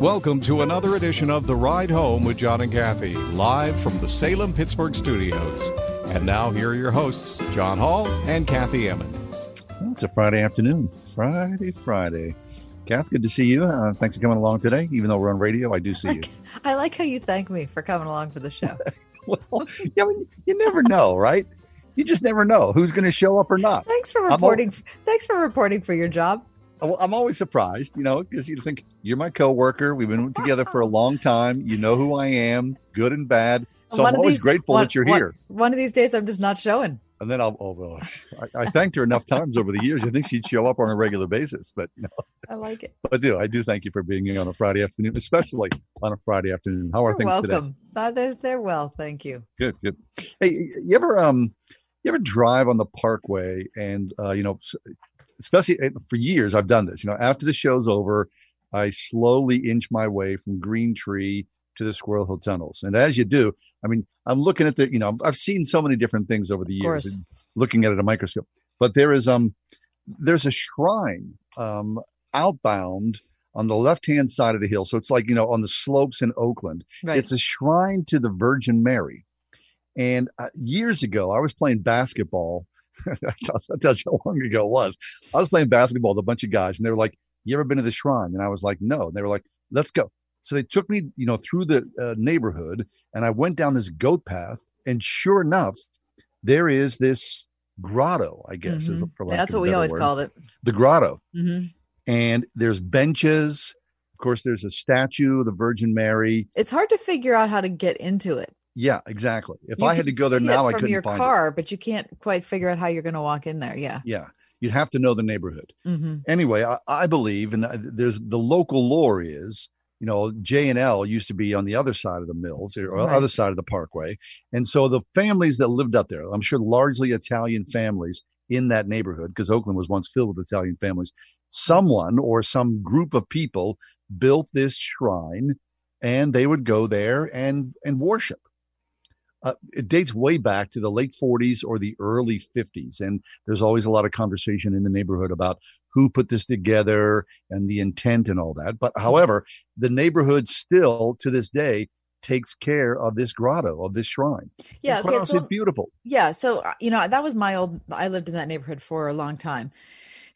Welcome to another edition of The Ride Home with John and Kathy, live from the Salem Pittsburgh studios. And now, here are your hosts, John Hall and Kathy Emmons. Well, it's a Friday afternoon. Friday, Friday. Kath, good to see you. Uh, thanks for coming along today. Even though we're on radio, I do see you. I like how you thank me for coming along for the show. well, I mean, you never know, right? You just never know who's going to show up or not. Thanks for reporting. Al- thanks for reporting for your job. I'm always surprised, you know, because you think you're my coworker. We've been together for a long time. You know who I am, good and bad. So one I'm always these, grateful one, that you're one, here. One of these days, I'm just not showing. And then I'll, oh, well, I, I, thanked her enough times over the years. I think she'd show up on a regular basis, but you know, I like it. But I do. I do thank you for being here on a Friday afternoon, especially on a Friday afternoon. How are you're things welcome. today? Uh, they're, they're well, thank you. Good, good. Hey, you ever um, you ever drive on the Parkway and uh, you know especially for years, I've done this. You know, after the show's over, I slowly inch my way from Green Tree to the Squirrel Hill tunnels. And as you do, I mean, I'm looking at the, you know, I've seen so many different things over the years, looking at it a microscope. But there is um, there's a shrine um outbound on the left hand side of the hill. So it's like you know on the slopes in Oakland. Right. It's a shrine to the Virgin Mary. And uh, years ago, I was playing basketball that tells you how long ago it was. I was playing basketball with a bunch of guys, and they were like, "You ever been to the shrine?" And I was like, "No." And they were like, "Let's go." So they took me, you know, through the uh, neighborhood, and I went down this goat path, and sure enough, there is this grotto. I guess mm-hmm. is for lack that's what we always word. called it. The grotto. Mm-hmm. And there's benches. Of course, there's a statue of the Virgin Mary. It's hard to figure out how to get into it. Yeah, exactly. If you I had to go there now, I couldn't your find car, it. but you can't quite figure out how you're going to walk in there. Yeah, yeah. You'd have to know the neighborhood. Mm-hmm. Anyway, I, I, believe, and there's the local lore is, you know, J and L used to be on the other side of the mills or right. other side of the parkway, and so the families that lived up there, I'm sure largely Italian families in that neighborhood, because Oakland was once filled with Italian families. Someone or some group of people built this shrine, and they would go there and and worship uh, it dates way back to the late 40s or the early 50s. And there's always a lot of conversation in the neighborhood about who put this together and the intent and all that. But however, the neighborhood still to this day takes care of this grotto, of this shrine. Yeah. Okay, so, beautiful. Yeah. So, uh, you know, that was my old, I lived in that neighborhood for a long time.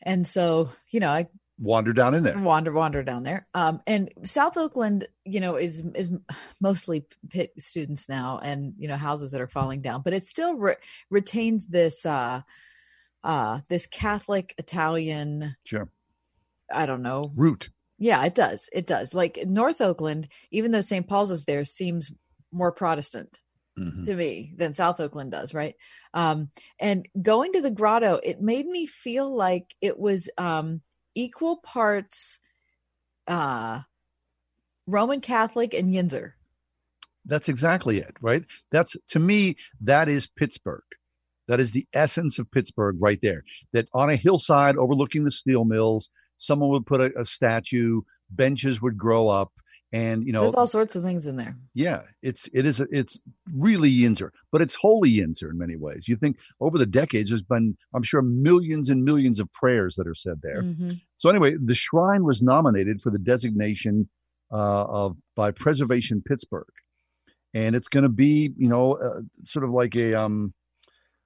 And so, you know, I wander down in there. Wander wander down there. Um and south oakland you know is is mostly Pitt students now and you know houses that are falling down but it still re- retains this uh uh this catholic italian sure. I don't know. Root. Yeah it does. It does. Like north oakland even though st paul's is there seems more protestant Mm-hmm. to me than South Oakland does, right? Um, and going to the grotto, it made me feel like it was um, equal parts uh Roman Catholic and Yinzer. That's exactly it, right? That's to me, that is Pittsburgh. That is the essence of Pittsburgh right there. That on a hillside overlooking the steel mills, someone would put a, a statue, benches would grow up, and you know there's all sorts of things in there. Yeah it's it is it's really yinzer but it's holy yinzer in many ways. You think over the decades there's been i'm sure millions and millions of prayers that are said there. Mm-hmm. so anyway the shrine was nominated for the designation uh, of by preservation pittsburgh. And it's going to be you know uh, sort of like a um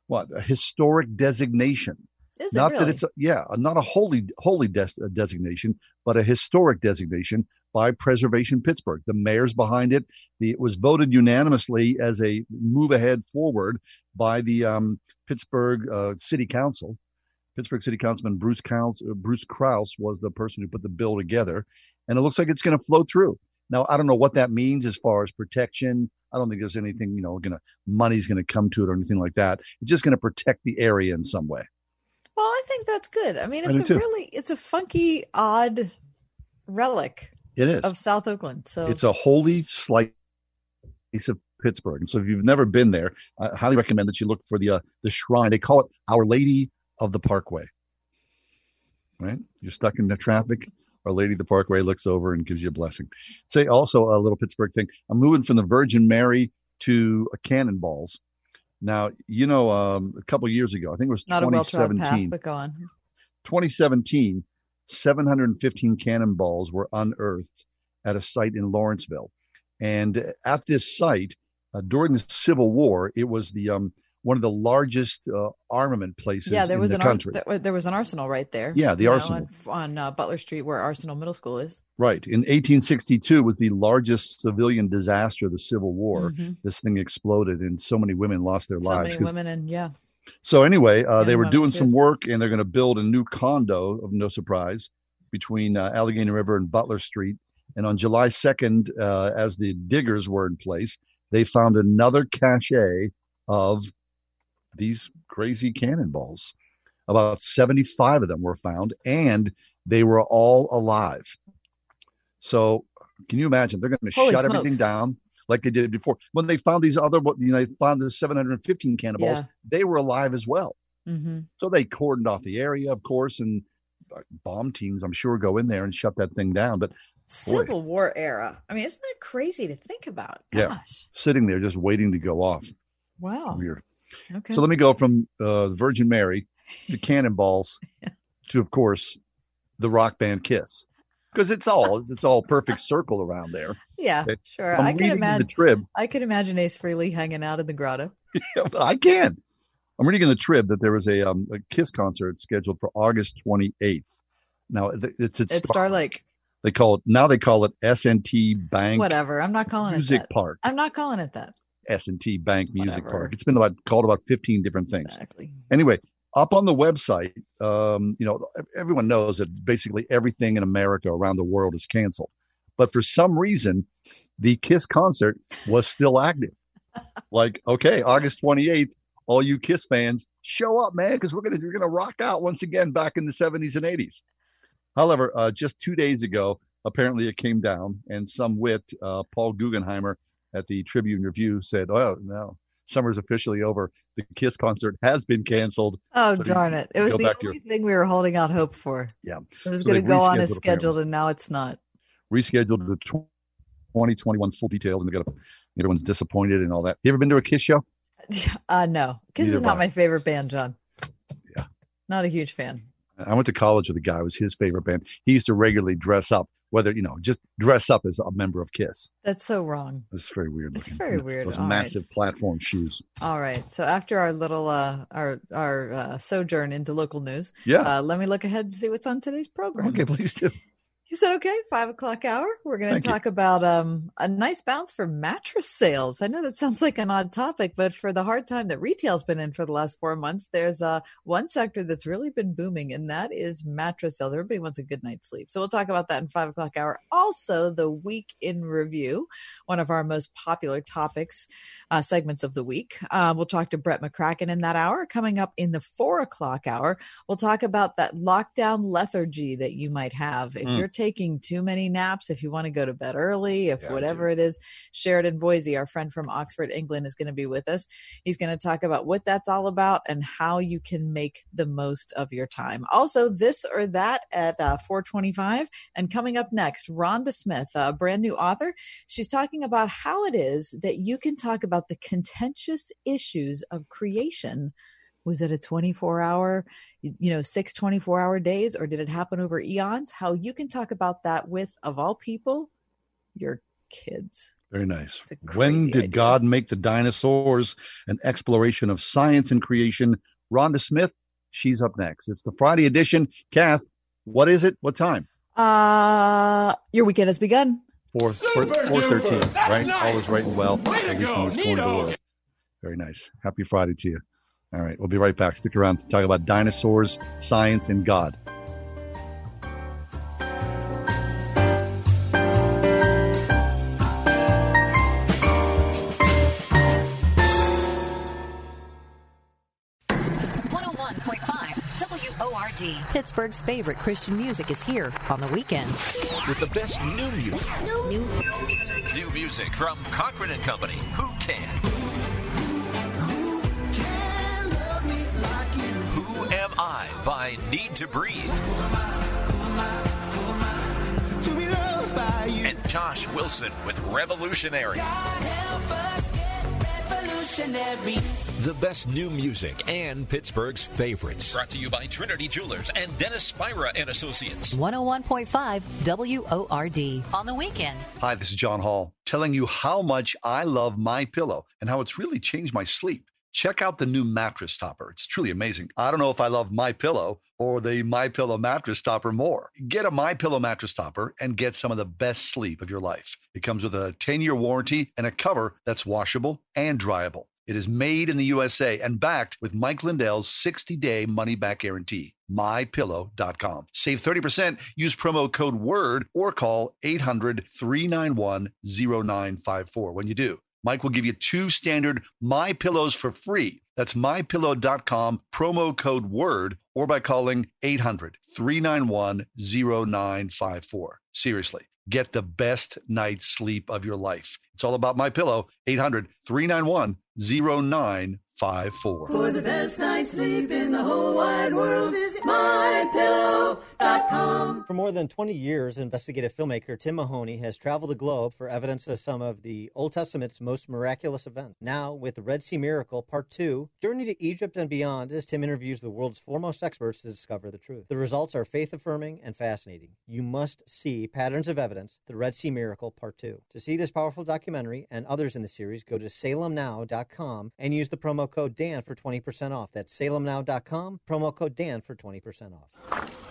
what a historic designation is not really? that it's a, yeah, not a holy holy des- designation, but a historic designation by Preservation Pittsburgh. The mayor's behind it. The, it was voted unanimously as a move ahead forward by the um, Pittsburgh uh, City Council. Pittsburgh City Councilman Bruce Kraus, uh, Bruce Kraus was the person who put the bill together, and it looks like it's going to flow through. Now, I don't know what that means as far as protection. I don't think there's anything, you know, gonna money's gonna come to it or anything like that. It's just gonna protect the area in some way. Well, I think that's good. I mean, it's do a really it's a funky, odd relic It is. of South Oakland. So It's a holy slice of Pittsburgh. And so if you've never been there, I highly recommend that you look for the uh, the shrine. They call it Our Lady of the Parkway. Right? You're stuck in the traffic. Our Lady of the Parkway looks over and gives you a blessing. Say also a little Pittsburgh thing. I'm moving from the Virgin Mary to a Cannonballs. Now, you know, um, a couple years ago, I think it was not a path, 2017. but go on. 2017, 715 cannonballs were unearthed at a site in Lawrenceville. And at this site, uh, during the Civil War, it was the um, one of the largest uh, armament places Yeah, there in was the an ar- country. there, there was an arsenal right there. Yeah, the you know, arsenal. on, on uh, Butler Street, where Arsenal Middle School is. right. In 1862 was the largest civilian disaster of the Civil War. Mhm. This thing exploded and so many women lost their lives. So lives. many 'cause- women, and yeah, So anyway, uh, And they were doing some work, and they're going to build a new condo of no surprise between uh, Allegheny River and Butler Street. And on July 2nd, uh, as the diggers were in place, they found another cache of these crazy cannonballs. About 75 of them were found, and they were all alive. So, can you imagine? They're going to Holy shut everything down like they did before. When they found these other, you know, they found the 715 cannonballs, Yeah. they were alive as well. Mm-hmm. So they cordoned off the area, of course, and uh, bomb teams, I'm sure, go in there and shut that thing down. But Civil War era. I mean, isn't that crazy to think about? Yeah. Gosh, sitting there just waiting to go off. wow. Weird. Okay. So let me go from uh, the Virgin Mary to Cannonballs to, of course, the rock band Kiss, because it's all it's all perfect circle around there. yeah, okay. sure. I'm I in imagine. the Trib. I could imagine Ace Frehley hanging out in the grotto. I can. I'm reading in the Trib that there was a, um, a Kiss concert scheduled for August 28th. Now it's at At Star Lake. They call it now. They call it S&T Bank Whatever. I'm not calling it Music. Park. I'm not calling it that. S&T Bank Music Whatever. Park. It's been about called about 15 different things. Exactly. Anyway, up on the website, um, you know, everyone knows that basically everything in America around the world is canceled. But for some reason, the Kiss concert was still active. like, okay, August 28th, all you Kiss fans, show up, man, because we're gonna we're gonna rock out once again back in the 70s and 80s. However, uh, just two days ago, apparently it came down, and some wit, uh, Paul Guggenheimer at the Tribune Review said, "Oh no, summer's officially over. The Kiss concert has been canceled." Oh So darn it! It was the only thing we were holding out hope for. Yeah. It was So going to go on as scheduled, and now it's not. Rescheduled to 2021 full details, and they got everyone's disappointed and all that. You ever been to a Kiss show? Uh no, Kiss Neither is not my favorite band, John. Yeah. not a huge fan. I went to college with a guy. It was his favorite band. He used to regularly dress up, whether you know, just dress up as a member of Kiss. That's so wrong. It's very weird It's very You know, weird. Those All right. massive platform shoes. All right. So after our little uh our our uh, sojourn into local news, Yeah. uh, let me look ahead and see what's on today's program. okay, please do. You said okay, five o'clock hour. We're going to you. talk about um, a nice bounce for mattress sales. I know that sounds like an odd topic, but for the hard time that retail's been in for the last four months, there's uh, one sector that's really been booming, and that is mattress sales. Everybody wants a good night's sleep, so we'll talk about that in five o'clock hour. Also, the week in review, one of our most popular topics uh, segments of the week. Uh, we'll talk to Brett McCracken in that hour. Coming up in the four o'clock hour, we'll talk about that lockdown lethargy that you might have if Mm. you're taking too many naps, if you want to go to bed early, if Yeah, whatever it is. Sheridan Voysey, our friend from Oxford, England, is going to be with us. He's going to talk about what that's all about and how you can make the most of your time. Also, this or that at uh, 425. And coming up next, Rhonda Smith, a brand new author. She's talking about how it is that you can talk about the contentious issues of creation was it a 24 hour you know six 24 hour days or did it happen over eons how you can talk about that with of all people your kids Very nice. When did idea. God make the dinosaurs? An exploration of science and creation. Rhonda Smith, she's up next. It's the Friday edition. Kath, what is it? What time? uh your weekend has begun Four four four thirteen. Right? All is right and well. At least in this corner of the world. Very nice. Happy Friday to you. All right, we'll be right back. Stick around to talk about dinosaurs, science, and God. Pittsburgh's favorite Christian music is here on the weekend. With the best new music. New, new. new music from Cochren and Company. Who can? By Need to Breathe. And Josh Wilson with Revolutionary. The best new music and Pittsburgh's favorites. Brought to you by Trinity Jewelers and Dennis Spira and Associates. 101.5 WORD on the weekend. Hi, this is John Hall telling you how much I love my pillow and how it's really changed my sleep. Check out the new mattress topper. It's truly amazing. I don't know if I love my pillow or the my pillow mattress topper more. Get a my pillow mattress topper and get some of the best sleep of your life. It comes with a 10-year warranty and a cover that's washable and dryable. It is made in the USA and backed with Mike Lindell's 60-day money-back guarantee. MyPillow.com. Save 30%. Use promo code WORD or call 800-391-0954 when you do. Mike will give you two standard My Pillows for free. That's mypillow.com, promo code WORD, or by calling 800 391 0954. Seriously, get the best night's sleep of your life. It's all about My Pillow, 800 391 0954. For the best night's sleep in the whole wide world, visit mypillow.com. For more than 20 years, investigative filmmaker Tim Mahoney has traveled the globe for evidence of some of the Old Testament's most miraculous events. Now, with the Red Sea Miracle Part 2, Journey to Egypt and Beyond, as Tim interviews the world's foremost experts to discover the truth. The results are faith affirming and fascinating. You must see Patterns of Evidence, the Red Sea Miracle Part 2. To see this powerful documentary and others in the series, go to salemnow.com and use the promo code Dan for 20% off. That's salemnow.com, promo code Dan for 20% off.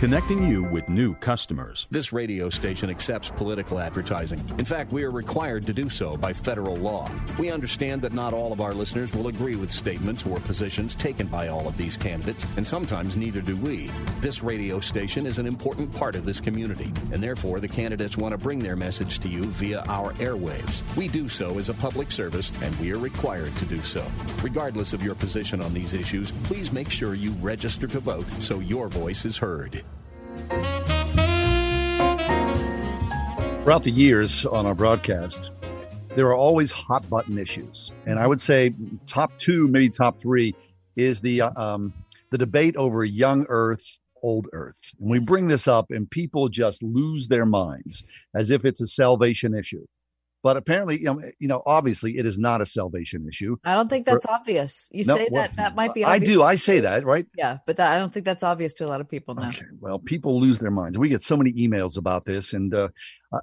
connecting you with new customers. This radio station accepts political advertising. In fact, we are required to do so by federal law. We understand that not all of our listeners will agree with statements or positions taken by all of these candidates, and sometimes neither do we. This radio station is an important part of this community, and therefore the candidates want to bring their message to you via our airwaves. We do so as a public service, and we are required to do so. Regardless of your position on these issues, please make sure you register to vote so your voice is heard. Throughout the years on our broadcast, there are always hot button issues, and I would say top two, maybe top three, is the um, the debate over young Earth, old Earth. And we bring this up, and people just lose their minds as if it's a salvation issue. But apparently, you know, obviously, it is not a salvation issue. I don't think that's For, obvious. You no, say well, that that might be. I do. I say that, right? Yeah, but that, I don't think that's obvious to a lot of people now. Okay. Well, people lose their minds. We get so many emails about this, and uh, uh,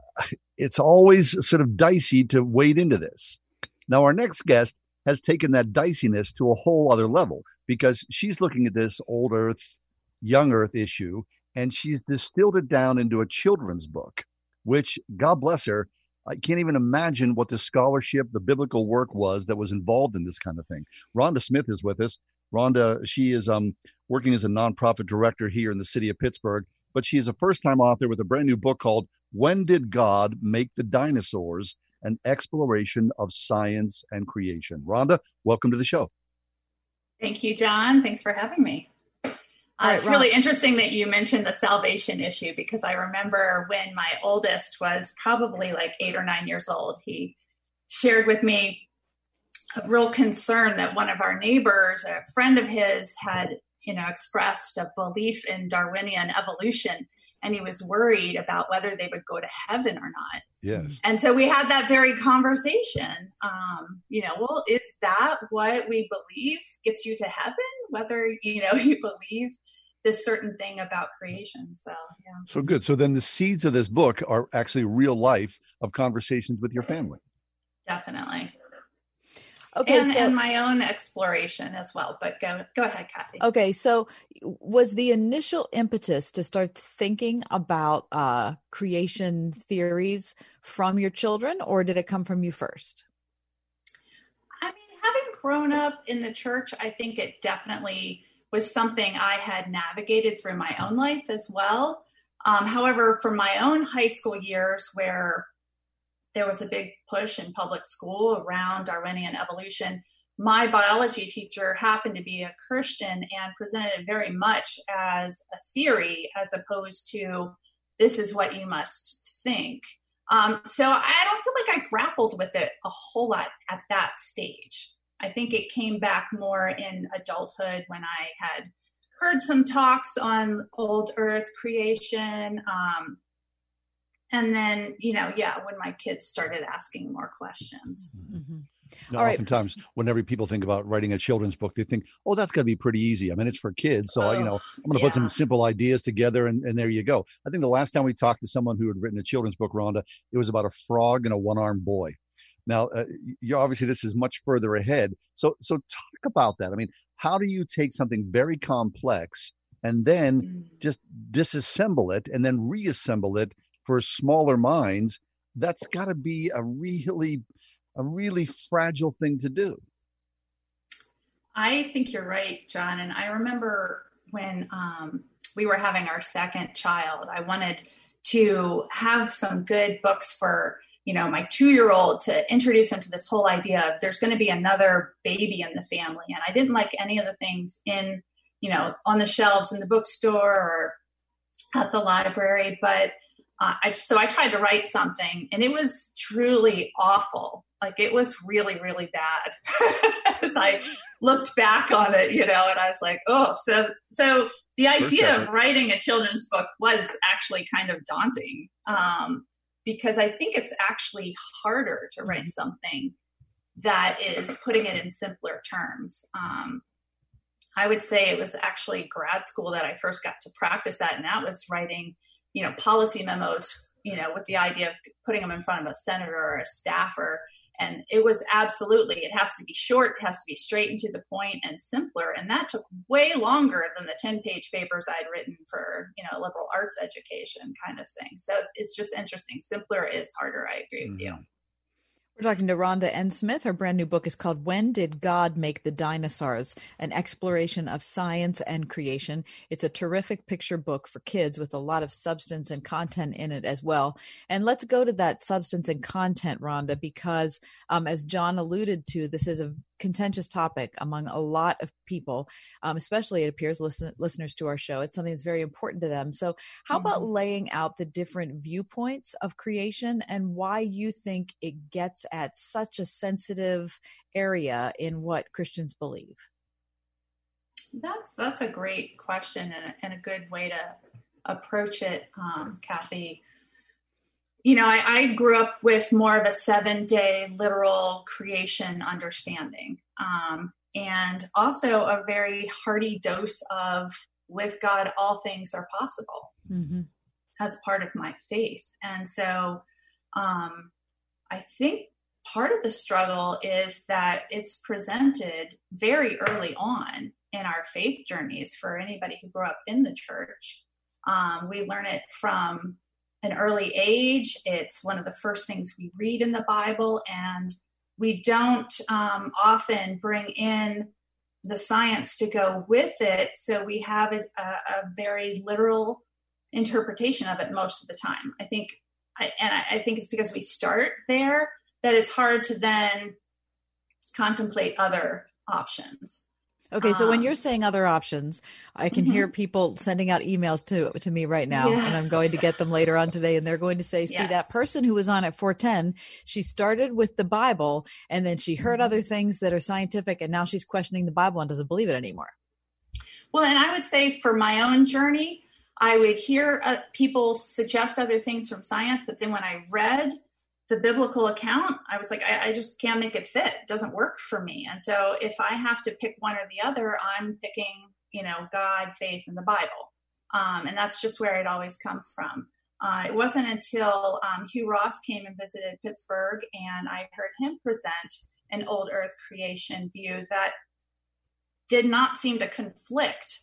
it's always sort of dicey to wade into this. Now, our next guest has taken that diciness to a whole other level because she's looking at this old Earth, young Earth issue, and she's distilled it down into a children's book, which God bless her I can't even imagine what the scholarship, the biblical work was that was involved in this kind of thing. Rhonda Smith is with us. Rhonda, she is um, working as a nonprofit director here in the city of Pittsburgh, but she is a first time author with a brand new book called When Did God Make the Dinosaurs? An Exploration of Science and Creation. Rhonda, welcome to the show. Thank you, John. Thanks for having me. Uh, it's really interesting that you mentioned the salvation issue because I remember when my oldest was probably like eight or nine years old, he shared with me a real concern that one of our neighbors, a friend of his, had you know expressed a belief in Darwinian evolution, and he was worried about whether they would go to heaven or not. Yes. And so we had that very conversation. Um, you know, well, is that what we believe gets you to heaven? Whether you know you believe this certain thing about creation. So, yeah. So good. So then the seeds of this book are actually real life of conversations with your family. Definitely. Okay, and, so, and my own exploration as well. But go go ahead, Kathy. Okay, so was the initial impetus to start thinking about uh, creation theories from your children, or did it come from you first? I mean, having grown up in the church, I think it definitely was something I had navigated through my own life as well. Um, however, for my own high school years, where there was a big push in public school around Darwinian evolution. My biology teacher happened to be a Christian and presented it very much as a theory as opposed to this is what you must think. Um, so I don't feel like I grappled with it a whole lot at that stage. I think it came back more in adulthood when I had heard some talks on old earth creation, um, and then you know yeah when my kids started asking more questions mm-hmm. Now, oftentimes, whenever people think about writing a children's book, they think, "Oh, that's got to be pretty easy." I mean, it's for kids, so oh, you know, I'm going to yeah. put some simple ideas together, and, and there you go. I think the last time we talked to someone who had written a children's book, Rhonda, it was about a frog and a one-armed boy. Now, uh, you obviously this is much further ahead. So, so talk about that. I mean, how do you take something very complex and then mm. just disassemble it and then reassemble it for smaller minds, that's got to be a really, a really fragile thing to do. I think you're right, John. And I remember when um, we were having our second child, I wanted to have some good books for you know my two year old to introduce him to this whole idea of there's going to be another baby in the family and i didn't like any of the things in you know on the shelves in the bookstore or at the library but uh, I, so I tried to write something and it was truly awful. Like it was really, really bad. As I looked back on it, you know, and I was like, oh, so, so the idea of writing a children's book was actually kind of daunting. Um, because I think it's actually harder to write mm-hmm. something that is putting it in simpler terms. Um, I would say it was actually grad school that I first got to practice that, and that was writing you know, policy memos, you know, with the idea of putting them in front of a senator or a staffer. And it was absolutely, it has to be short, it has to be straight and to the point and simpler. And that took way longer than the 10 page papers I'd written for, you know, liberal arts education kind of thing. So it's, it's just interesting. Simpler is harder. I agree with mm-hmm. you. We're talking to Rhonda N. Smith. Her brand new book is called When Did God Make the Dinosaurs? An Exploration of Science and Creation. It's a terrific picture book for kids with a lot of substance and content in it as well. And let's go to that substance and content, Rhonda, because um, as John alluded to, this is a contentious topic among a lot of people, um, especially it appears listen, listeners to our show. It's something that's very important to them. So, how mm-hmm. about laying out the different viewpoints of creation and why you think it gets at such a sensitive area in what Christians believe? That's that's a great question and a, and a good way to approach it, um, Kathy you know, I, I, grew up with more of a seven day literal creation understanding. Um, and also a very hearty dose of with God, all things are possible mm-hmm. as part of my faith. And so um, I think part of the struggle is that it's presented very early on in our faith journeys for anybody who grew up in the church. Um, we learn it from an early age. It's one of the first things we read in the Bible, and we don't um, often bring in the science to go with it. So we have a, a, very literal interpretation of it most of the time. I think, I, and I, I think it's because we start there that it's hard to then contemplate other options. Okay, so um, when you're saying other options, I can mm-hmm. hear people sending out emails to to me right now, yes. and I'm going to get them later on today, and they're going to say, "See yes. that person who was on at 410? She started with the Bible, and then she heard mm-hmm. other things that are scientific, and now she's questioning the Bible and doesn't believe it anymore." Well, and I would say for my own journey, I would hear uh, people suggest other things from science, but then when I read the biblical account, I was like, I, I, just can't make it fit. It doesn't work for me. And so if I have to pick one or the other, I'm picking, you know, God, faith, and the Bible. Um, and that's just where it always comes from. Uh, it wasn't until um, Hugh Ross came and visited Pittsburgh and I heard him present an old earth creation view that did not seem to conflict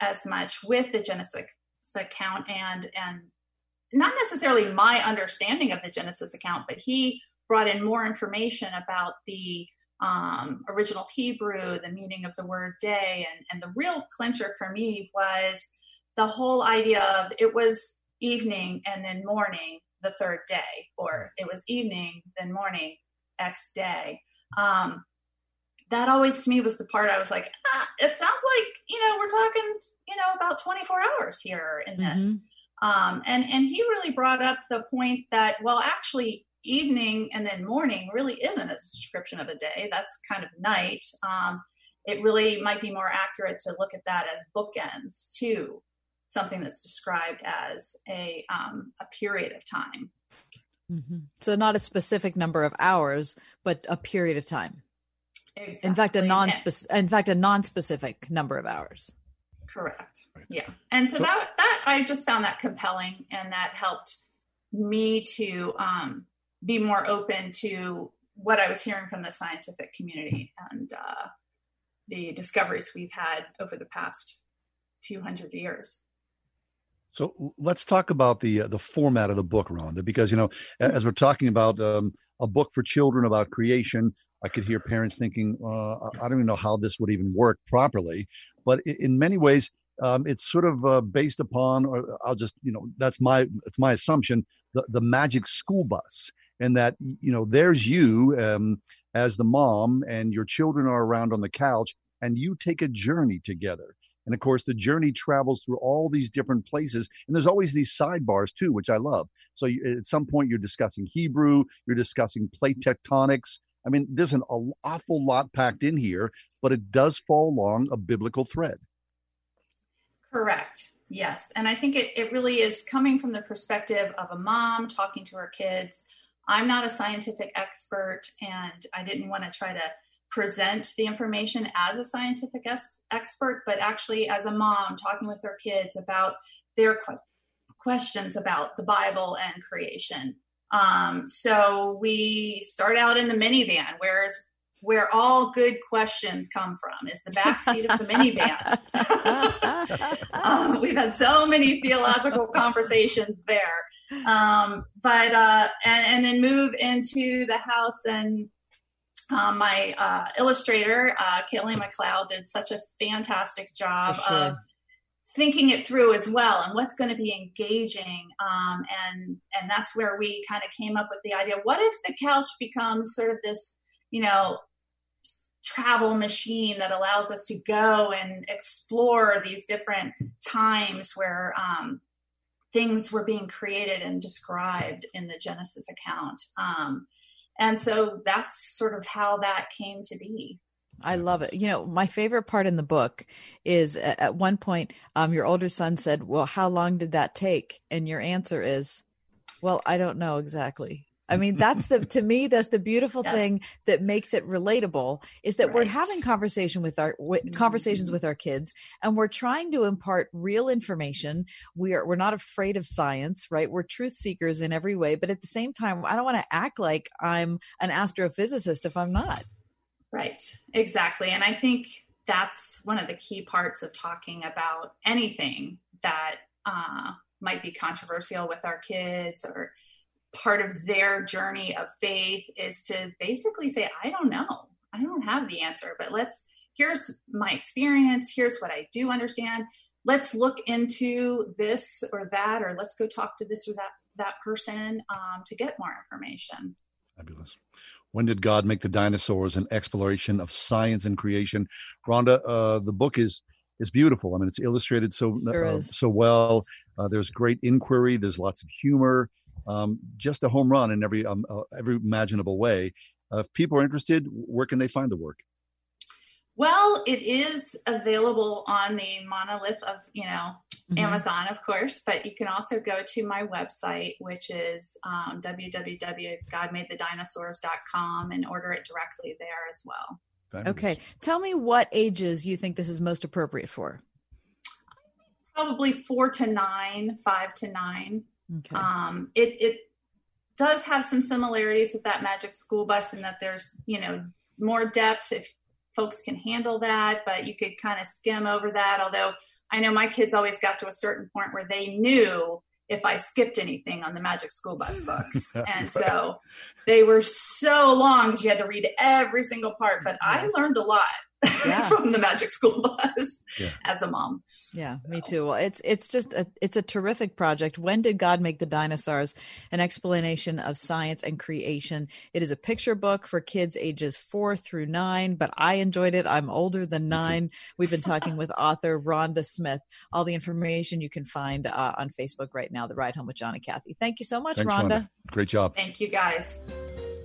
as much with the Genesis account and and not necessarily my understanding of the Genesis account, but he brought in more information about the um, original Hebrew, the meaning of the word day, and and the real clincher for me was the whole idea of it was evening and then morning the third day, or it was evening then morning X day. Um, that always to me was the part I was like, ah, it sounds like you know we're talking you know about 24 hours here in this. Mm-hmm. Um, and and he really brought up the point that well actually evening and then morning really isn't a description of a day. That's kind of night. Um, it really might be more accurate to look at that as bookends to something that's described as a um, a period of time. Mm-hmm. So not a specific number of hours, but a period of time. Exactly. In fact, a non in fact a non-specific number of hours. Correct. Yeah, and so, so that that I just found that compelling, and that helped me to um, be more open to what I was hearing from the scientific community and uh, the discoveries we've had over the past few hundred years. So let's talk about the uh, the format of the book, Rhonda, because you know, as we're talking about um, a book for children about creation, I could hear parents thinking, uh, I don't even know how this would even work properly. But in many ways, um, it's sort of uh, based upon, or I'll just, you know, that's my, it's my assumption, the, the magic school bus. And that, you know, there's you um, as the mom, and your children are around on the couch, and you take a journey together. And of course, the journey travels through all these different places. And there's always these sidebars too, which I love. So you, at some point, you're discussing Hebrew, you're discussing plate tectonics, I mean, there's an awful lot packed in here, but it does fall along a biblical thread. Correct. Yes. And I think it, it really is coming from the perspective of a mom talking to her kids. I'm not a scientific expert, and I didn't want to try to present the information as a scientific es- expert, but actually as a mom talking with her kids about their qu- questions about the Bible and creation. Um, so we start out in the minivan, where's where all good questions come from is the back seat of the minivan. um, we've had so many theological conversations there. Um, but uh, and, and, then move into the house and um, my uh, illustrator, uh, Kaylee McLeod, did such a fantastic job sure. of thinking it through as well and what's going to be engaging um, and and that's where we kind of came up with the idea what if the couch becomes sort of this you know travel machine that allows us to go and explore these different times where um, things were being created and described in the genesis account um, and so that's sort of how that came to be I love it. You know, my favorite part in the book is at, one point, um, your older son said, Well, how long did that take? And your answer is, Well, I don't know exactly. I mean, that's the to me that's the beautiful yes. thing that makes it relatable is that right. we're having conversation with our w- conversations with our kids, and we're trying to impart real information. We are we're not afraid of science, right? We're truth seekers in every way, but at the same time, I don't want to act like I'm an astrophysicist if I'm not. Right, exactly. And I think that's one of the key parts of talking about anything that uh, might be controversial with our kids or part of their journey of faith is to basically say, I don't know. I don't have the answer, but let's, here's my experience. Here's what I do understand. Let's look into this or that, or let's go talk to this or that, that person um, to get more information. Fabulous. When Did God Make the Dinosaurs? An exploration of science and creation. Rhonda, uh, the book is is beautiful. I mean, it's illustrated so sure uh, so well. Uh, there's great inquiry. There's lots of humor. Um, just a home run in every um, uh, every imaginable way. Uh, if people are interested, where can they find the work? Well, it is available on the monolith of, you know, mm-hmm. Amazon, of course, but you can also go to my website, which is um, www.godmadethedinosaurs.com and order it directly there as well. Fabulous. Okay. Tell me what ages you think this is most appropriate for. Probably four to nine, five to nine. Okay. Um, it, it does have some similarities with that magic school bus in that there's, you know, more depth if folks can handle that, but you could kind of skim over that. Although I know my kids always got to a certain point where they knew if I skipped anything on the Magic School Bus books. And right. so they were so long that you had to read every single part. But I learned a lot yeah. from the Magic School Bus yeah. as a mom. Yeah, me too. Well, it's it's just a it's a terrific project. When did God make the dinosaurs? An explanation of science and creation. It is a picture book for kids ages four through nine, but I enjoyed it. I'm older than nine. We've been talking with author Rhonda Smith. All the information you can find uh, on Facebook right now. The Ride Home with John and Kathy. Thank you so much, Thanks, Rhonda. Rhonda. Great job. Thank you, guys.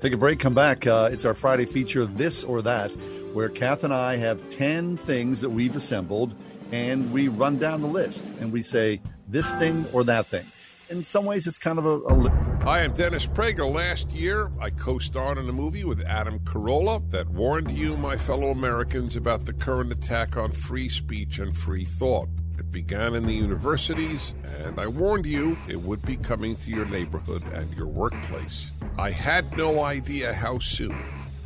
Take a break. Come back. Uh, it's our Friday feature, this or that where Kath and I have 10 things that we've assembled and we run down the list and we say this thing or that thing. In some ways, it's kind of a. a... Hi, I'm Dennis Prager. Last year, I co starred in a movie with Adam Carolla that warned you, my fellow Americans, about the current attack on free speech and free thought. It began in the universities, and I warned you it would be coming to your neighborhood and your workplace. I had no idea how soon.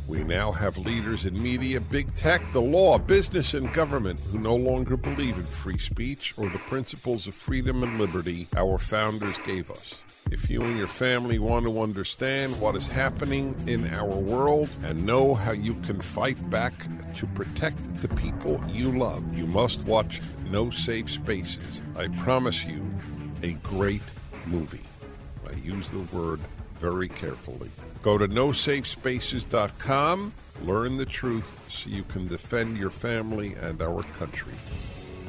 We now have leaders in media, big tech, the law, business, and government who no longer believe in free speech or the principles of freedom and liberty our founders gave us. If you and your family want to understand what is happening in our world and know how you can fight back to protect the people you love, you must watch No Safe Spaces. I promise you, a great movie. I use the word very carefully. Go to nosafespaces.com, learn the truth so you can defend your family and our country.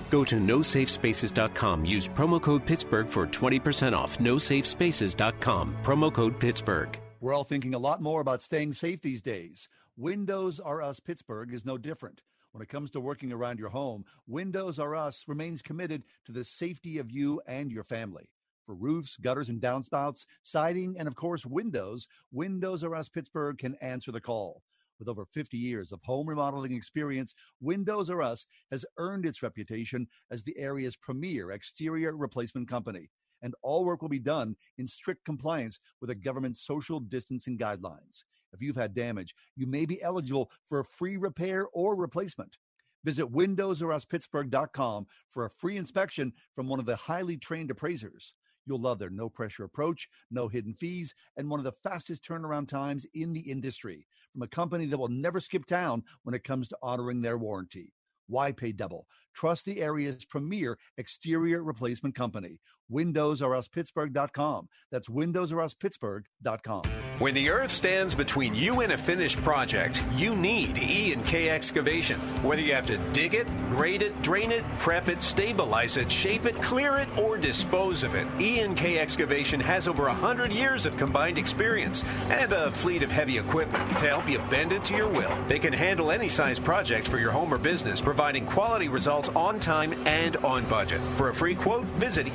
Go to nosafespaces.com. Use promo code Pittsburgh for 20% off. Nosafespaces.com. Promo code Pittsburgh. We're all thinking a lot more about staying safe these days. Windows R Us Pittsburgh is no different. When it comes to working around your home, Windows R Us remains committed to the safety of you and your family. For roofs, gutters, and downspouts, siding, and of course, windows, Windows R Us Pittsburgh can answer the call. With over 50 years of home remodeling experience, Windows R Us has earned its reputation as the area's premier exterior replacement company. And all work will be done in strict compliance with the government's social distancing guidelines. If you've had damage, you may be eligible for a free repair or replacement. Visit WindowsRUsPittsburgh.com for a free inspection from one of the highly trained appraisers. You'll love their no pressure approach, no hidden fees, and one of the fastest turnaround times in the industry from a company that will never skip town when it comes to honoring their warranty. Why pay double? Trust the area's premier exterior replacement company. WindowsRUsPittsburgh.com. That's WindowsRUsPittsburgh.com. When the earth stands between you and a finished project, you need E and K excavation. Whether you have to dig it, grade it, drain it, prep it, stabilize it, shape it, clear it, or dispose of it, E and K excavation has over 100 years of combined experience and a fleet of heavy equipment to help you bend it to your will. They can handle any size project for your home or business, providing quality results on time and on budget. For a free quote, visit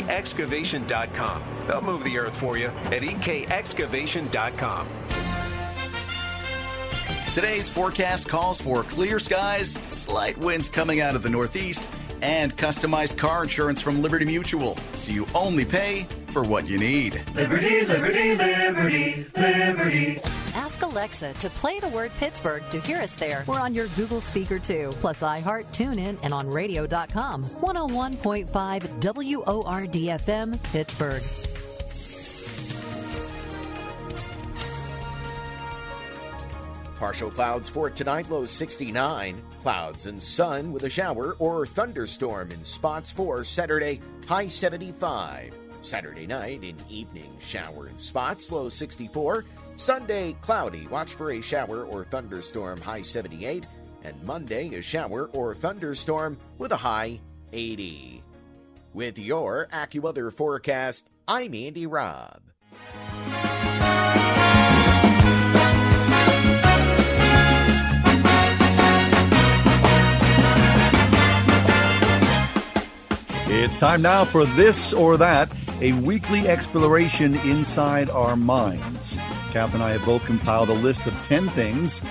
ekexcavation.com. They'll move the earth for you at ekexcavation.com. Today's forecast calls for clear skies, slight winds coming out of the northeast, and customized car insurance from Liberty Mutual, so you only pay for what you need. Liberty, liberty, liberty, liberty. Ask Alexa to play the word Pittsburgh to hear us there. We're on your Google speaker too, plus iHeart, TuneIn, and on radio.com. 101.5 WORDFM, Pittsburgh. Partial clouds for tonight, low 69. Clouds and sun with a shower or thunderstorm in spots for Saturday, high 75. Saturday night in evening, shower in spots, low 64. Sunday, cloudy, watch for a shower or thunderstorm, high 78. And Monday, a shower or thunderstorm with a high 80. With your AccuWeather forecast, I'm Andy Robb. It's time now for This or That, a weekly exploration inside our minds. Kath and I have both compiled a list of 10 things,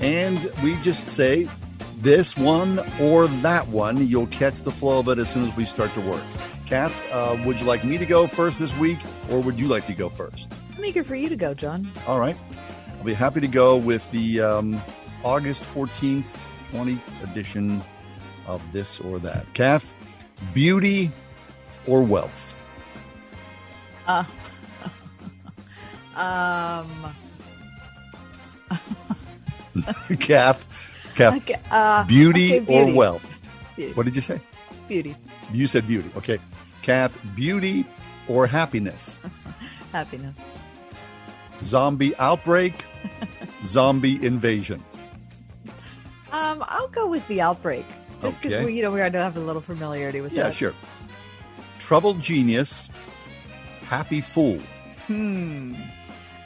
and we just say this one or that one. You'll catch the flow of it as soon as we start to work. Kath, uh, would you like me to go first this week, or would you like to go first? I'm eager for you to go, John. All right. I'll be happy to go with the um, August 14th, 20 edition of This or That. Kath, beauty or wealth? Uh, um, Kath, Kath, uh, beauty, okay, beauty. or wealth? Beauty. What did you say? beauty, You said beauty. Okay. Kath, beauty or happiness? happiness. Zombie outbreak, zombie invasion. Um, I'll go with the outbreak, just because Okay. we, you know, we already have a little familiarity with Yeah, that. Yeah, sure. Troubled genius, happy fool. Hmm.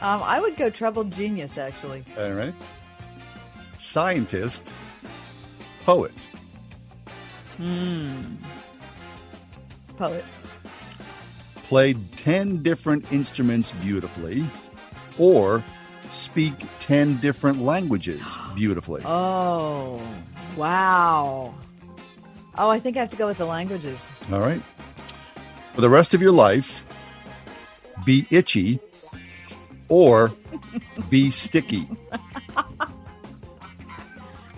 Um, I would go troubled genius, actually. All right. Scientist, poet. Hmm. Poet. Played 10 different instruments beautifully, or speak 10 different languages beautifully. Oh, wow. Oh, I think I have to go with the languages. All right. For the rest of your life, be itchy or be sticky.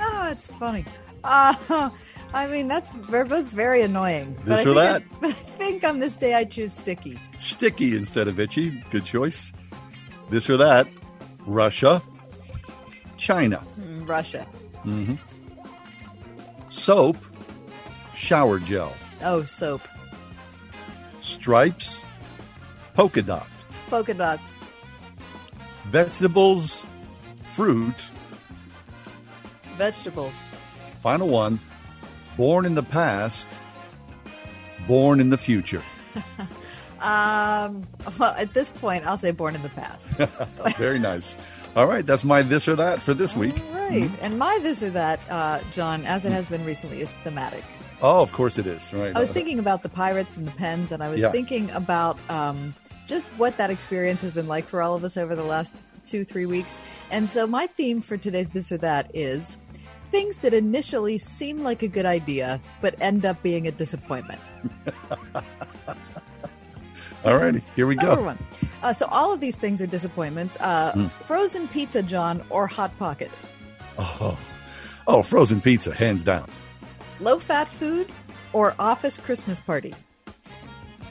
Oh, it's funny. Uh, I mean, that's they're both very annoying. This or that? I, but I think on this day I choose sticky. Sticky instead of itchy. Good choice. This or that. Russia, China. Russia. Mm, Russia. hmm Soap, shower gel. Oh, soap. Stripes, polka dot. Polka dots. Vegetables, fruit. Vegetables. Final one. Born in the past, born in the future. Um, well, at this point, I'll say born in the past. Very nice. All right, that's my this or that for this week. Right. And my this or that, uh, John, as it has been recently, is thematic. Oh, of course it is. Right. I was thinking about the pirates and the pens, and I was Yeah. thinking about um, just what that experience has been like for all of us over the last two, three weeks. And so, my theme for today's This or That is things that initially seem like a good idea, but end up being a disappointment. All righty, here we Number go. one. Uh, so, all of these things are disappointments. Uh, Mm. Frozen pizza, John, or Hot Pocket. Oh, oh, frozen pizza, hands down. Low fat food or office Christmas party.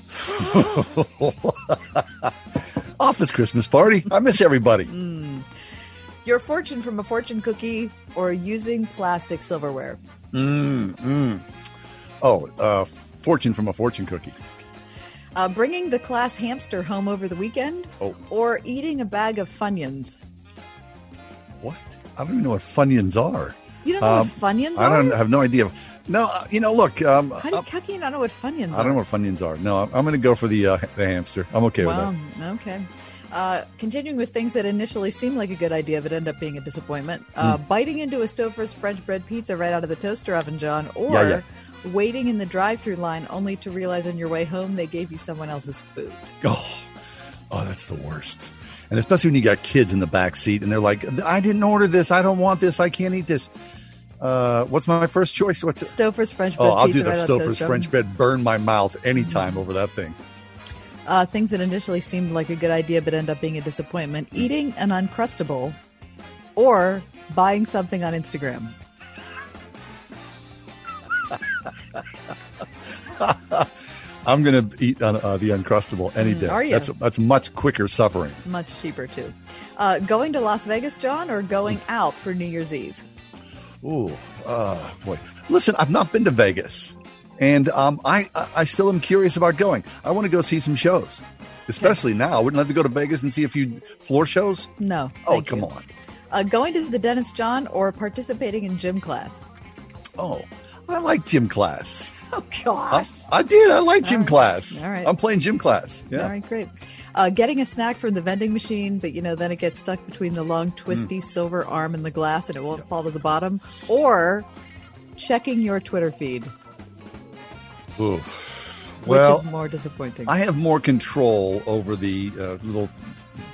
Office Christmas party. I miss everybody. Mm. Your fortune from a fortune cookie or using plastic silverware. Mm, mm. Oh, uh, fortune from a fortune cookie. Uh, bringing the class hamster home over the weekend Oh, or eating a bag of Funyuns. what? I don't even know what Funyuns are. You don't know what Funyuns I don't are? I have no idea. No, uh, you know, look. Um, How, do you, how can you not know what Funyuns are? I don't know what Funyuns are. No, I'm, I'm going to go for the uh, the hamster. I'm okay well, with that. okay. Uh, continuing with things that initially seem like a good idea but end up being a disappointment. Uh, Hmm. Biting into a Stouffer's French bread pizza right out of the toaster oven, John, or Yeah, waiting in the drive-through line only to realize on your way home they gave you someone else's food. Oh, oh, that's the worst. And especially when you got kids in the back seat and they're like, "I didn't order this. I don't want this. I can't eat this." Uh, what's my first choice? What's it? Stouffer's French bread Oh, I'll do the right out of the Stouffer's French bread. Burn my mouth anytime over that thing. Uh, things that initially seemed like a good idea but end up being a disappointment. Eating an Uncrustable or buying something on Instagram. I'm going to eat uh, uh, the Uncrustable any Mm, day. are you? That's that's much quicker suffering. Much cheaper, too. Uh, going to Las Vegas, John, or going out for New Year's Eve? Ooh, uh, boy. Listen, I've not been to Vegas, and um, I, I I still am curious about going. I want to go see some shows, especially now. I wouldn't have to go to Vegas and see a few floor shows. No. Oh, come you. on. Uh, going to the dentist, John, or participating in gym class? Oh, I like gym class. Oh, gosh. I, I did. I like gym class. All right. I'm playing gym class. Yeah. All right, great. Uh, getting a snack from the vending machine, but you know, then it gets stuck between the long, twisty silver arm and the glass and it won't fall to the bottom. Or checking your Twitter feed, Ooh. which Well, is more disappointing. I have more control over the uh, little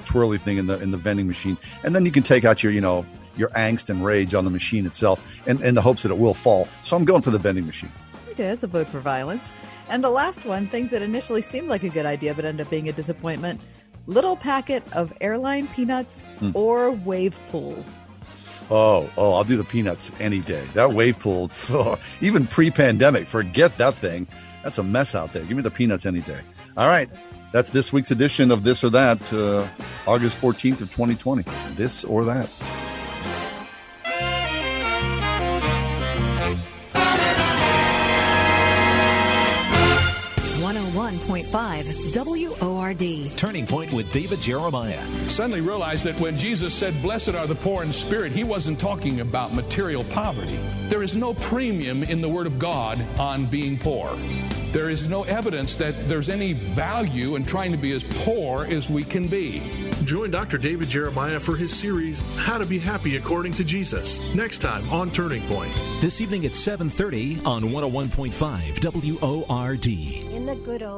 twirly thing in the in the vending machine, and then you can take out your you know your angst and rage on the machine itself, and in the hopes that it will fall. So I'm going for the vending machine. Okay, that's a vote for violence. And the last one, things that initially seemed like a good idea but end up being a disappointment. little packet of airline peanuts Mm. or wave pool. Oh, oh, I'll do the peanuts any day. That wave pool, even pre-pandemic, forget that thing. That's a mess out there. Give me the peanuts any day. All right. That's this week's edition of This or That, uh, August 14th of 2020. This or That. 101.5 WORD. Turning Point with David Jeremiah. Suddenly realized that when Jesus said, Blessed are the poor in spirit, he wasn't talking about material poverty. There is no premium in the Word of God on being poor. There is no evidence that there's any value in trying to be as poor as we can be. Join Dr. David Jeremiah for his series How to Be Happy According to Jesus next time on Turning Point. This evening at 7:30 on 101.5 WORD. In the good old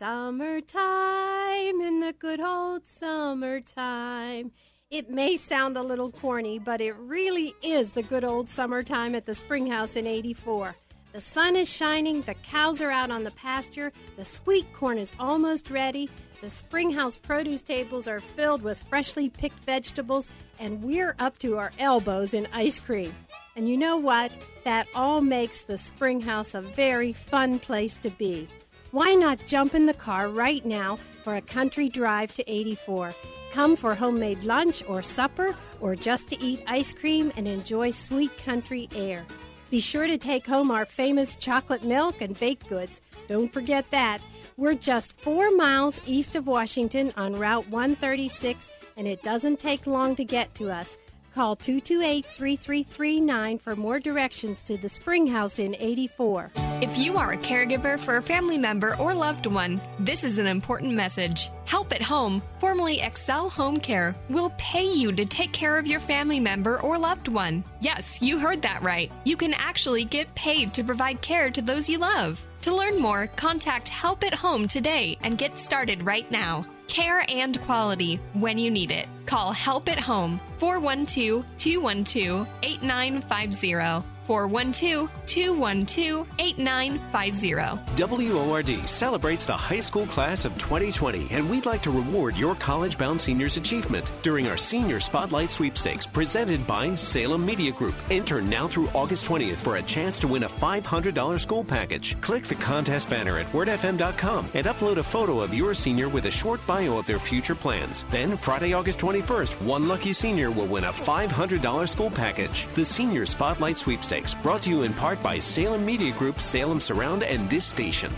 summertime, in the good old summertime. It may sound a little corny, but it really is the good old summertime at the Springhouse in 84. The sun is shining, the cows are out on the pasture, the sweet corn is almost ready, the Springhouse produce tables are filled with freshly picked vegetables, and we're up to our elbows in ice cream. And you know what? That all makes the Springhouse a very fun place to be. Why not jump in the car right now for a country drive to 84? Come for homemade lunch or supper, or just to eat ice cream and enjoy sweet country air. Be sure to take home our famous chocolate milk and baked goods. Don't forget that. We're just four miles east of Washington on Route 136, and it doesn't take long to get to us. Call 228 3339 for more directions to the Spring House in 84. If you are a caregiver for a family member or loved one, this is an important message. Help at Home, formerly Excel Home Care, will pay you to take care of your family member or loved one. Yes, you heard that right. You can actually get paid to provide care to those you love. To learn more, contact Help at Home today and get started right now. Care and quality when you need it. Call Help at Home 412 212 8950. 412 212 8950. WORD celebrates the high school class of 2020, and we'd like to reward your college bound seniors' achievement during our Senior Spotlight Sweepstakes presented by Salem Media Group. Enter now through August 20th for a chance to win a $500 school package. Click the contest banner at wordfm.com and upload a photo of your senior with a short bio of their future plans. Then, Friday, August 21st, one lucky senior will win a $500 school package. The Senior Spotlight Sweepstakes, brought to you in part by Salem Media Group, Salem Surround, and this station.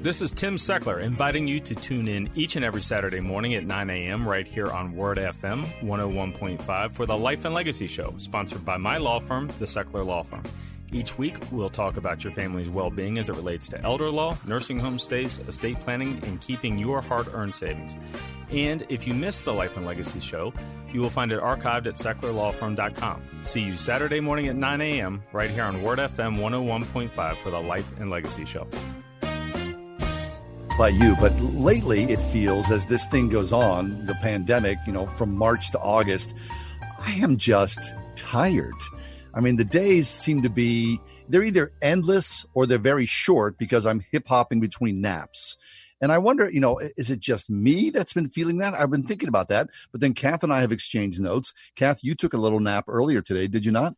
This is Tim Seckler inviting you to tune in each and every Saturday morning at 9 a.m. right here on Word FM 101.5 for the Life and Legacy Show, sponsored by my law firm, the Seckler Law Firm. Each week, we'll talk about your family's well being as it relates to elder law, nursing home stays, estate planning, and keeping your hard earned savings. And if you missed the Life and Legacy Show, you will find it archived at secklerlawfirm.com. See you Saturday morning at 9 a.m. right here on Word FM 101.5 for the Life and Legacy Show. By you, but lately it feels as this thing goes on, the pandemic, you know, from March to August, I am just tired. I mean, the days seem to be, they're either endless or they're very short because I'm hip hopping between naps. And I wonder, you know, is it just me that's been feeling that? I've been thinking about that. But then Kath and I have exchanged notes. Kath, you took a little nap earlier today, did you not?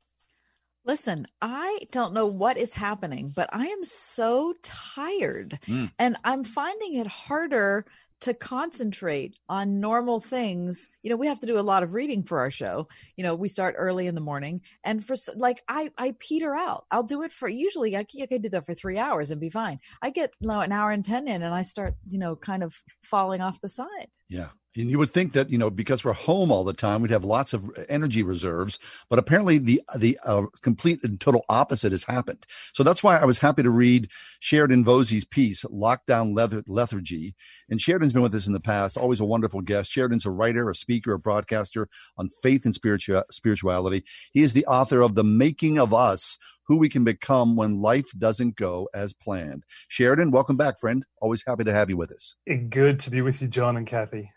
Listen, I don't know what is happening, but I am so tired Mm. and I'm finding it harder to concentrate on normal things. You know, we have to do a lot of reading for our show. You know, we start early in the morning and for like I I peter out. I'll do it for usually I could do that for 3 hours and be fine. I get you know, an hour and 10 in and I start, you know, kind of falling off the side. Yeah. And you would think that, you know, because we're home all the time, we'd have lots of energy reserves, but apparently the the uh, complete and total opposite has happened. So that's why I was happy to read Sheridan Voysey's piece, Lockdown Lethargy. Lethargy. And Sheridan's been with us in the past, always a wonderful guest. Sheridan's a writer, a speaker, a broadcaster on faith and spiritua- spirituality. He is the author of The Making of Us, Who We Can Become When Life Doesn't Go as Planned. Sheridan, welcome back, friend. Always happy to have you with us. Good to be with you, John and Kathy.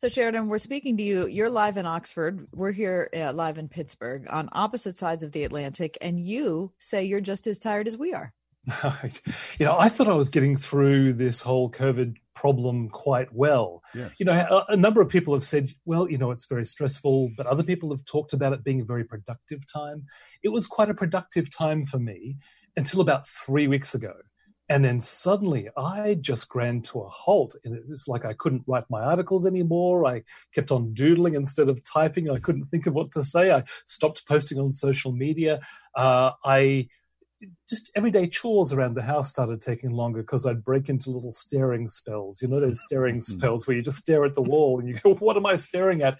So, Sheridan, we're speaking to you. You're live in Oxford. We're here uh, live in Pittsburgh on opposite sides of the Atlantic. And you say you're just as tired as we are. you know, I thought I was getting through this whole COVID problem quite well. Yes. You know, a, a, number of people have said, well, you know, it's very stressful, but other people have talked about it being a very productive time. It was quite a productive time for me until about three weeks ago. And then suddenly I just ran to a halt. And it was like I couldn't write my articles anymore. I kept on doodling instead of typing. I couldn't think of what to say. I stopped posting on social media. Uh, I just everyday chores around the house started taking longer because I'd break into little staring spells. You know those staring spells where you just stare at the wall and you go, "What am I staring at?"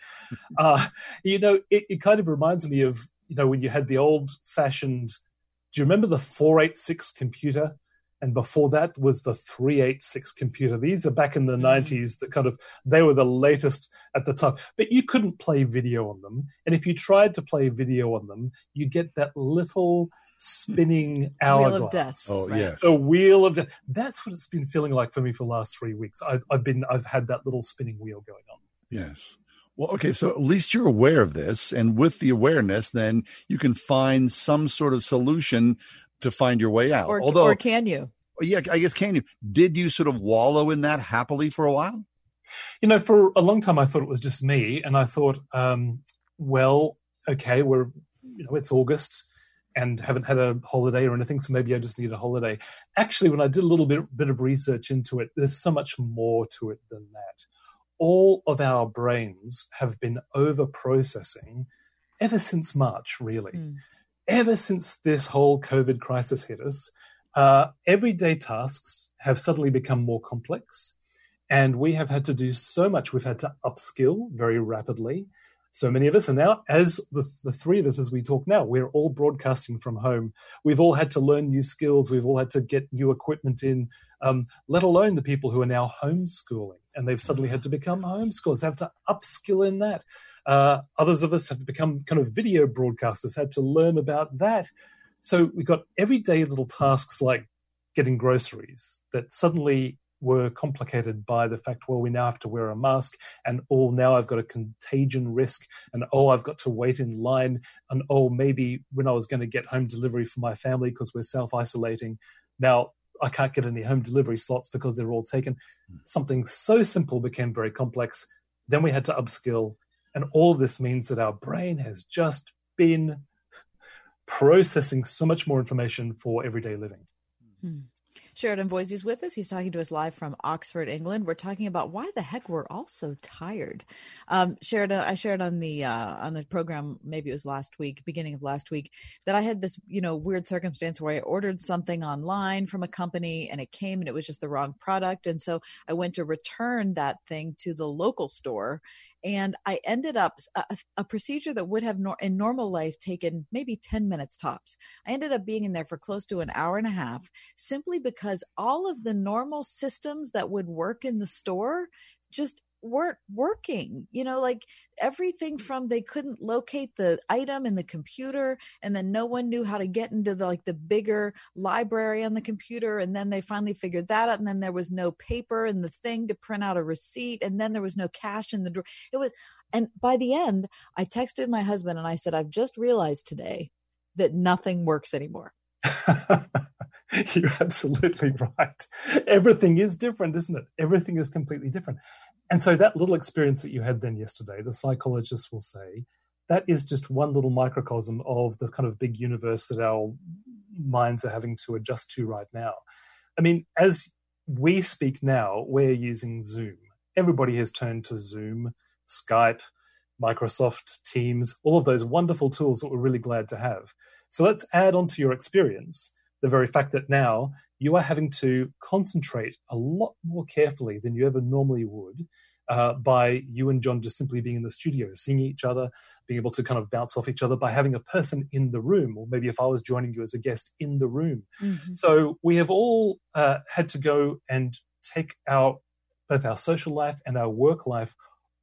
Uh, you know, it, it kind of reminds me of you know when you had the old-fashioned. Do you remember the four eight six computer? And before that was the 386 computer. These are back in the mm. 90s that kind of they were the latest at the time. But you couldn't play video on them. And if you tried to play video on them you get that little spinning hourglass wheel of death. Oh right? yes. A wheel of death. That's what it's been feeling like for me for the last three weeks. I've, I've been i've had that little spinning wheel going on. Yes. Well, okay, so at least you're aware of this, and with the awareness, then you can find some sort of solution to find your way out. Or, Although, or can you? Yeah, I guess can you? Did you sort of wallow in that happily for a while? You know, for a long time, I thought it was just me, and I thought, um, well, okay, we're you know it's August and haven't had a holiday or anything, so maybe I just need a holiday. Actually, when I did a little bit bit of research into it, there's so much more to it than that. All of our brains have been over processing ever since March, really. Mm ever since this whole COVID crisis hit us, uh, everyday tasks have suddenly become more complex. And we have had to do so much. We've had to upskill very rapidly. So many of us, and now, as the, the three of us, as we talk now, we're all broadcasting from home. We've all had to learn new skills. We've all had to get new equipment in, um, let alone the people who are now homeschooling. And they've suddenly had to become homeschoolers. They have to upskill in that. Uh, others of us have become kind of video broadcasters, had to learn about that. So we got everyday little tasks like getting groceries that suddenly were complicated by the fact, well, we now have to wear a mask, and oh, now I've got a contagion risk, and oh, I've got to wait in line, and oh, maybe when I was going to get home delivery for my family because we're self isolating, now I can't get any home delivery slots because they're all taken. Something so simple became very complex. Then we had to upskill and all of this means that our brain has just been processing so much more information for everyday living. Hmm. Sheridan Voysey is with us. He's talking to us live from Oxford, England. We're talking about why the heck we're all so tired. Um, Sheridan, I shared on the uh, on the program, maybe it was last week, beginning of last week, that I had this you know weird circumstance where I ordered something online from a company and it came and it was just the wrong product, and so I went to return that thing to the local store and I ended up a, a procedure that would have nor- in normal life taken maybe 10 minutes tops. I ended up being in there for close to an hour and a half simply because all of the normal systems that would work in the store just weren't working you know like everything mm. from they couldn't locate the item in the computer and then no one knew how to get into the like the bigger library on the computer and then they finally figured that out and then there was no paper in the thing to print out a receipt and then there was no cash in the drawer it was and by the end i texted my husband and i said i've just realized today that nothing works anymore You're absolutely right. Everything is different, isn't it? Everything is completely different. And so that little experience that you had then yesterday, the psychologists will say, that is just one little microcosm of the kind of big universe that our minds are having to adjust to right now. I mean, as we speak now, we're using Zoom. Everybody has turned to Zoom, Skype, Microsoft Teams, all of those wonderful tools that we're really glad to have. So let's add on to your experience the very fact that now you are having to concentrate a lot more carefully than you ever normally would uh, by you and John just simply being in the studio, seeing each other, being able to kind of bounce off each other by having a person in the room, or maybe if I was joining you as a guest in the room. Mm-hmm. So we have all uh, had to go and take our both our social life and our work life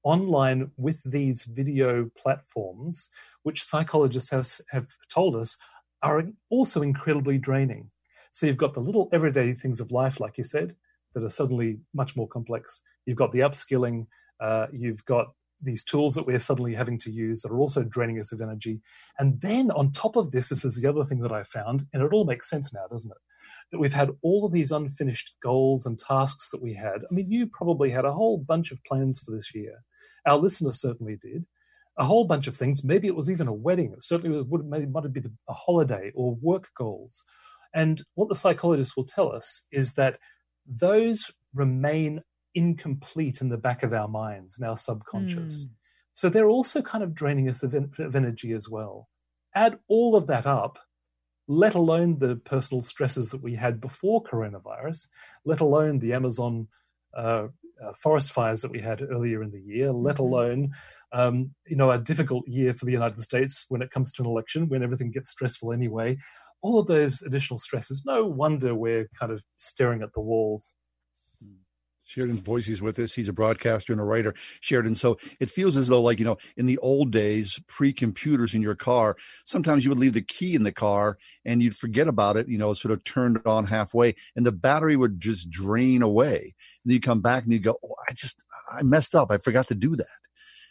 online with these video platforms, which psychologists have have told us are also incredibly draining. So you've got the little everyday things of life, like you said, that are suddenly much more complex. You've got the upskilling. Uh, you've got these tools that we're suddenly having to use that are also draining us of energy. And then on top of this, this is the other thing that I found, and it all makes sense now, doesn't it? that we've had all of these unfinished goals and tasks that we had. I mean, you probably had a whole bunch of plans for this year. Our listeners certainly did. A whole bunch of things. Maybe it was even a wedding. Certainly it certainly would maybe might have been a holiday or work goals. And what the psychologists will tell us is that those remain incomplete in the back of our minds, in our subconscious. Mm. So they're also kind of draining us of, of energy as well. Add all of that up, let alone the personal stresses that we had before coronavirus, let alone the Amazon uh, uh, forest fires that we had earlier in the year, let mm-hmm. alone um, you know a difficult year for the United States when it comes to an election, when everything gets stressful anyway. All of those additional stresses. No wonder we're kind of staring at the walls. Sheridan Voysey's with us. He's a broadcaster and a writer. Sheridan, so it feels as though, like, you know, in the old days, pre computers in your car, sometimes you would leave the key in the car and you'd forget about it, you know, sort of turned on halfway and the battery would just drain away. And then you come back and you go, oh, I just, I messed up. I forgot to do that.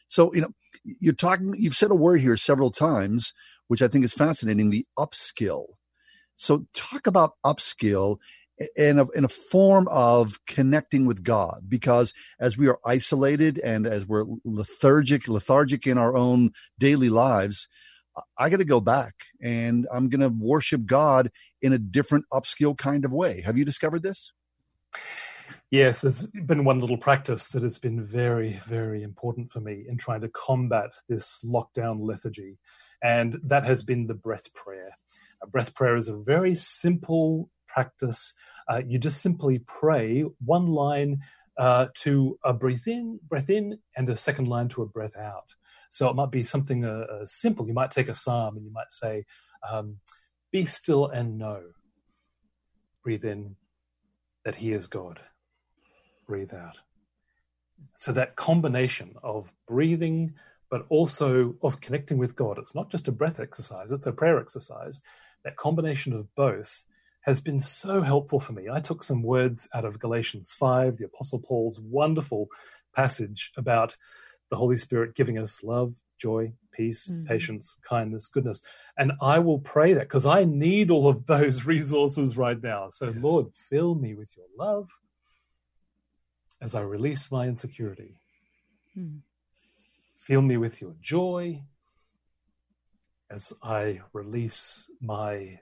So, you know, you're talking, you've said a word here several times, which I think is fascinating the upskill. So, talk about upskill in a, in a form of connecting with God because as we are isolated and as we're lethargic lethargic in our own daily lives I got to go back and I'm going to worship God in a different upskill kind of way. Have you discovered this? Yes, there's been one little practice that has been very, very important for me in trying to combat this lockdown lethargy, and that has been the breath prayer. A breath prayer is a very simple practice. Uh, you just simply pray one line uh, to a breath in, breath in, and a second line to a breath out. So it might be something uh, uh simple. You might take a psalm and you might say, um, "Be still and know." Breathe in that He is God. Breathe out. So that combination of breathing, but also of connecting with God. It's not just a breath exercise; it's a prayer exercise. That combination of both has been so helpful for me. I took some words out of Galatians 5, the Apostle Paul's wonderful passage about the Holy Spirit giving us love, joy, peace, mm-hmm. patience, kindness, goodness. And I will pray that because I need all of those resources right now. So, yes. Lord, fill me with your love as I release my insecurity. Mm. Fill me with your joy as I release my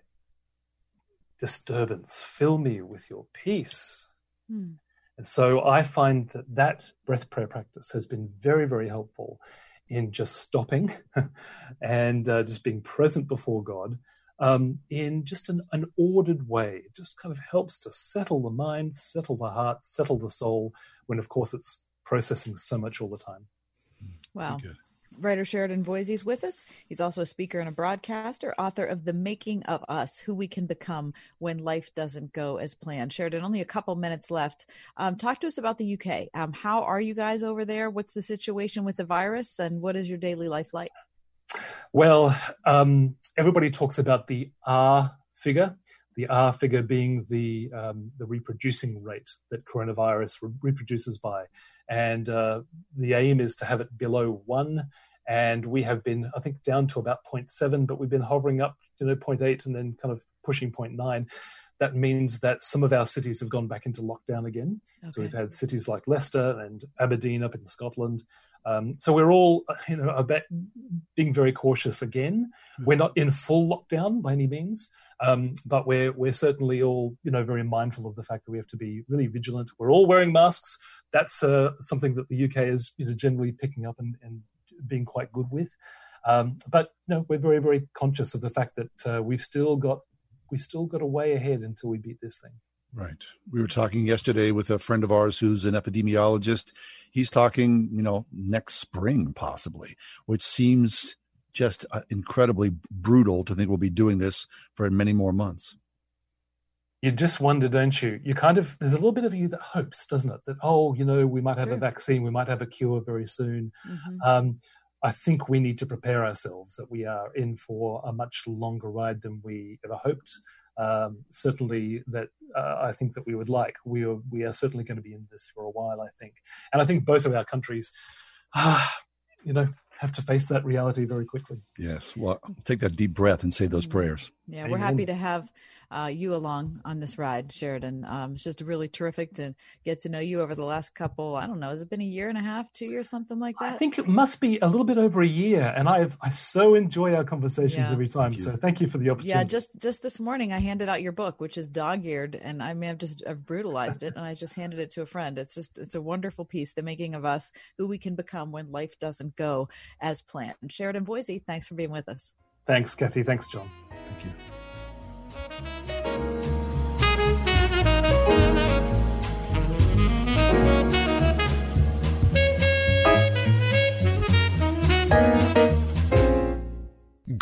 disturbance. Fill me with your peace. Mm. And so I find that that breath prayer practice has been very, very helpful in just stopping and uh, just being present before God um, in just an, an, ordered way. It just kind of helps to settle the mind, settle the heart, settle the soul, when of course it's processing so much all the time. Wow writer Sheridan Voysey is with us. He's also a speaker and a broadcaster, author of The Making of Us Who We Can Become When Life Doesn't Go as Planned. Sheridan, only a couple minutes left. Um, talk to us about the UK. Um, how are you guys over there? What's the situation with the virus, and what is your daily life like? Well, um, everybody talks about the R figure. The R figure being the um, the reproducing rate that coronavirus re- reproduces by, and uh, the aim is to have it below one. And we have been, I think, down to about 0.7, but we've been hovering up, you know, 0.8 and then kind of pushing 0.9. That means that some of our cities have gone back into lockdown again. Okay. So we've had cities like Leicester and Aberdeen up in Scotland. Um, so we're all, you know, about being very cautious again. Mm-hmm. We're not in full lockdown by any means, um, but we're we're certainly all, you know, very mindful of the fact that we have to be really vigilant. We're all wearing masks. That's uh, something that the UK is, you know, generally picking up and, and being quite good with. Um, but you know, we're very very conscious of the fact that uh, we've still got we still got a way ahead until we beat this thing. Right. We were talking yesterday with a friend of ours who's an epidemiologist. He's talking, you know, next spring possibly, which seems just uh, incredibly brutal to think we'll be doing this for many more months. You just wonder, don't you? You kind of, there's a little bit of you that hopes, doesn't it? That, oh, you know, we might have sure. a vaccine, we might have a cure very soon. Mm-hmm. Um, I think we need to prepare ourselves that we are in for a much longer ride than we ever hoped um, certainly that uh, I think that we would like. We are we are certainly going to be in this for a while, I think, and I think both of our countries, uh, you know, have to face that reality very quickly. Yes. Well, take that deep breath and say those prayers. Yeah, we're happy to have uh, you along on this ride, Sheridan. Um, it's just really terrific to get to know you over the last couple. I don't know, has it been a year and a half, two years, something like that? I think it must be a little bit over a year, and I've I so enjoy our conversations Yeah. every time. Thank. So thank you for the opportunity. Yeah, just just this morning I handed out your book, which is dog-eared, and I may have just I've brutalized it, and I just handed it to a friend. It's just it's a wonderful piece, the making of us, who we can become when life doesn't go as planned. Sheridan Voysey, thanks for being with us. Thanks, Kathy. Thanks, John. Thank you.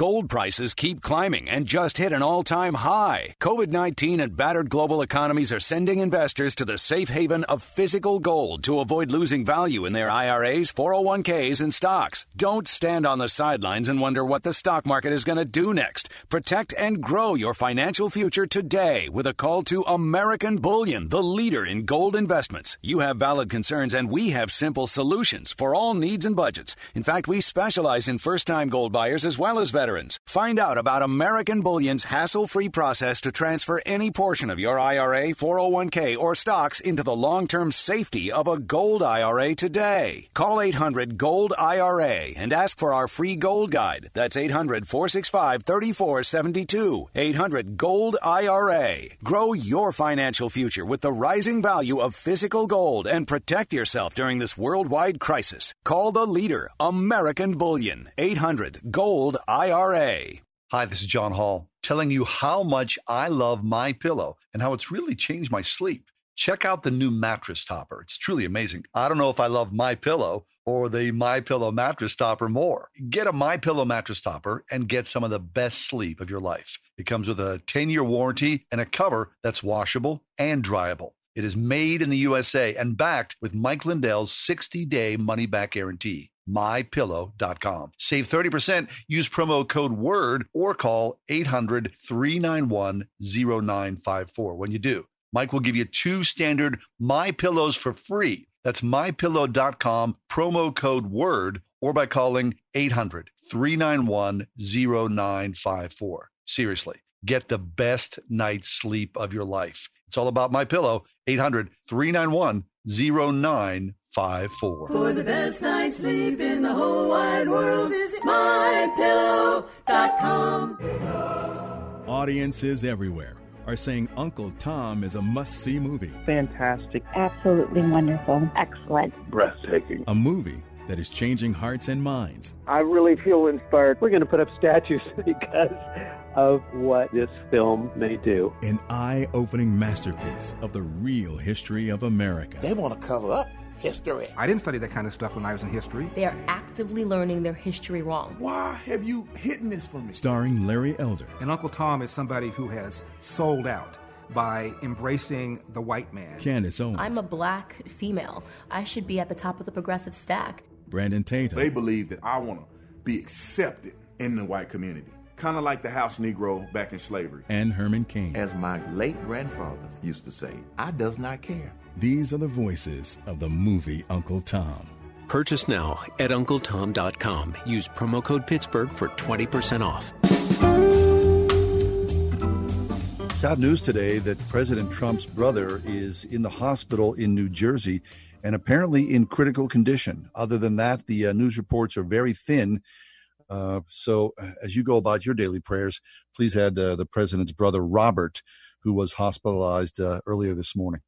Gold prices keep climbing and just hit an all time high. COVID 19 and battered global economies are sending investors to the safe haven of physical gold to avoid losing value in their IRAs, 401ks, and stocks. Don't stand on the sidelines and wonder what the stock market is going to do next. Protect and grow your financial future today with a call to American Bullion, the leader in gold investments. You have valid concerns, and we have simple solutions for all needs and budgets. In fact, we specialize in first time gold buyers as well as veterans. Find out about American Bullion's hassle free process to transfer any portion of your IRA, 401k, or stocks into the long term safety of a gold IRA today. Call 800 Gold IRA and ask for our free gold guide. That's 800 465 3472. 800 Gold IRA. Grow your financial future with the rising value of physical gold and protect yourself during this worldwide crisis. Call the leader, American Bullion. 800 Gold IRA. Hi, this is John Hall telling you how much I love my pillow and how it's really changed my sleep. Check out the new mattress topper. It's truly amazing. I don't know if I love my pillow or the my pillow mattress topper more. Get a my pillow mattress topper and get some of the best sleep of your life. It comes with a 10-year warranty and a cover that's washable and dryable. It is made in the USA and backed with Mike Lindell's 60-day money-back guarantee mypillow.com. Save 30%, use promo code WORD or call 800 391 0954 when you do. Mike will give you two standard My Pillows for free. That's mypillow.com, promo code WORD, or by calling 800 391 0954. Seriously, get the best night's sleep of your life. It's all about My Pillow, 800 391 0954. For the best night's sleep in the whole wide world, visit mypillow.com. Audiences everywhere are saying Uncle Tom is a must see movie. Fantastic. Absolutely wonderful. Excellent. Breathtaking. A movie that is changing hearts and minds. I really feel inspired. We're going to put up statues because of what this film may do. An eye opening masterpiece of the real history of America. They want to cover up history. I didn't study that kind of stuff when I was in history. They are actively learning their history wrong. Why have you hidden this from me? Starring Larry Elder. And Uncle Tom is somebody who has sold out by embracing the white man. Candace Owens. I'm a black female. I should be at the top of the progressive stack. Brandon Tatum. They believe that I want to be accepted in the white community. Kind of like the house Negro back in slavery. And Herman Cain. As my late grandfathers used to say, I does not care. These are the voices of the movie Uncle Tom. Purchase now at UncleTom.com. Use promo code Pittsburgh for 20% off. Sad news today that President Trump's brother is in the hospital in New Jersey and apparently in critical condition. Other than that, the uh, news reports are very thin. Uh, so, as you go about your daily prayers, please add uh, the president's brother, Robert, who was hospitalized uh, earlier this morning.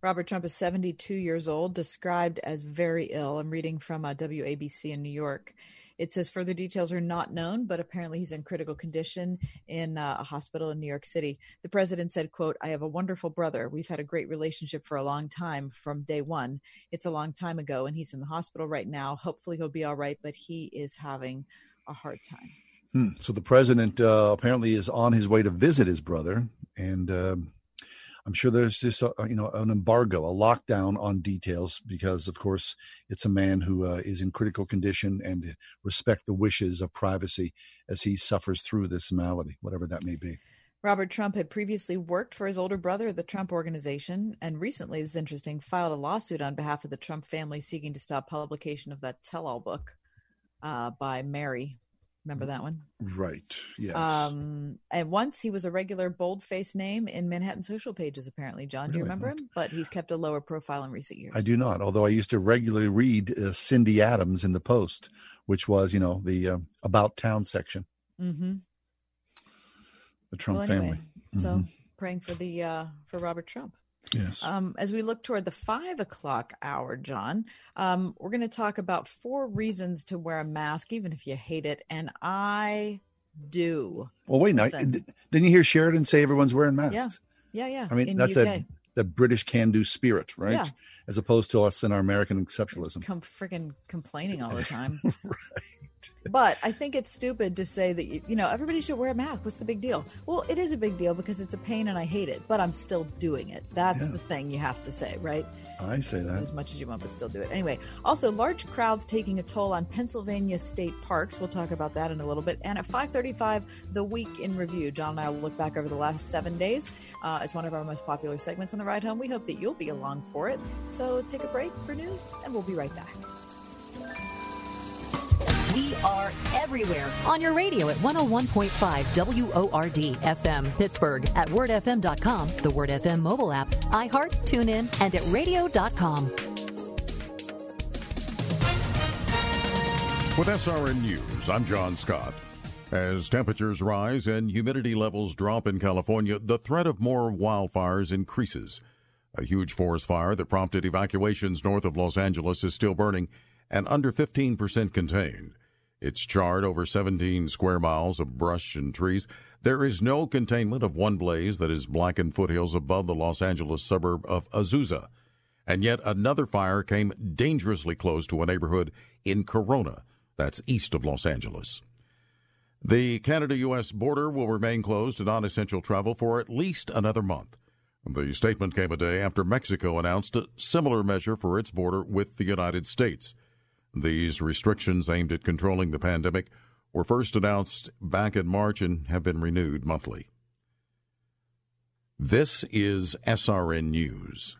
Robert Trump is 72 years old, described as very ill. I'm reading from uh, WABC in New York. It says further details are not known, but apparently he's in critical condition in uh, a hospital in New York City. The president said, quote, I have a wonderful brother. We've had a great relationship for a long time from day one. It's a long time ago, and he's in the hospital right now. Hopefully he'll be all right, but he is having a hard time. Hmm. So the president uh, apparently is on his way to visit his brother, and um, I'm sure there's just you know an embargo, a lockdown on details because, of course, it's a man who uh, is in critical condition and respect the wishes of privacy as he suffers through this malady, whatever that may be. Robert Trump had previously worked for his older brother, the Trump Organization, and recently, this is interesting, filed a lawsuit on behalf of the Trump family seeking to stop publication of that tell-all book. uh, by Mary. Remember that one? Right. Yes. Um, and once he was a regular bold-faced name in Manhattan social pages. Apparently, John, do you remember him? But he's kept a lower profile in recent years. I do not, although I used to regularly read uh, Cindy Adams in the Post, which was, you know, the uh, about town section, Mm-hmm. the Trump well, anyway, family. So Mhm. praying for the uh, for Robert Trump. Yes. Um, as we look toward the five o'clock hour, John, um, we're going to talk about four reasons to wear a mask, even if you hate it. And I do. Well, wait, now, didn't you hear Sheridan say everyone's wearing masks? Yeah, yeah, yeah. I mean, in that's that the British can-do spirit, right? Yeah. As opposed to us and our American exceptionalism. come freaking complaining all the time. But I think it's stupid to say that you you know everybody should wear a mask. What's the big deal? Well, it is a big deal because it's a pain and I hate it, but I'm still doing it. That's Yeah. the thing you have to say, right? I say that. As much as you want, but still do it anyway. Also, large crowds taking a toll on Pennsylvania state parks. We'll talk about that in a little bit. And at 5:35, the week in review. John and I will look back over the last seven days. Uh, it's one of our most popular segments on the ride home. We hope that you'll be along for it. So take a break for news, and we'll be right back. We are everywhere on your radio at 101.5 WORD FM Pittsburgh, at wordfm.com, the Word FM mobile app, iHeart, TuneIn, and at radio.com. With SRN News, I'm John Scott. As temperatures rise and humidity levels drop in California, the threat of more wildfires increases. A huge forest fire that prompted evacuations north of Los Angeles is still burning and under 15% contained. It's charred over 17 square miles of brush and trees. There is no containment of one blaze that has blackened foothills above the Los Angeles suburb of Azusa. And yet another fire came dangerously close to a neighborhood in Corona, that's east of Los Angeles. The Canada U.S. border will remain closed to non essential travel for at least another month. The statement came a day after Mexico announced a similar measure for its border with the United States. These restrictions aimed at controlling the pandemic were first announced back in March and have been renewed monthly. This is SRN News.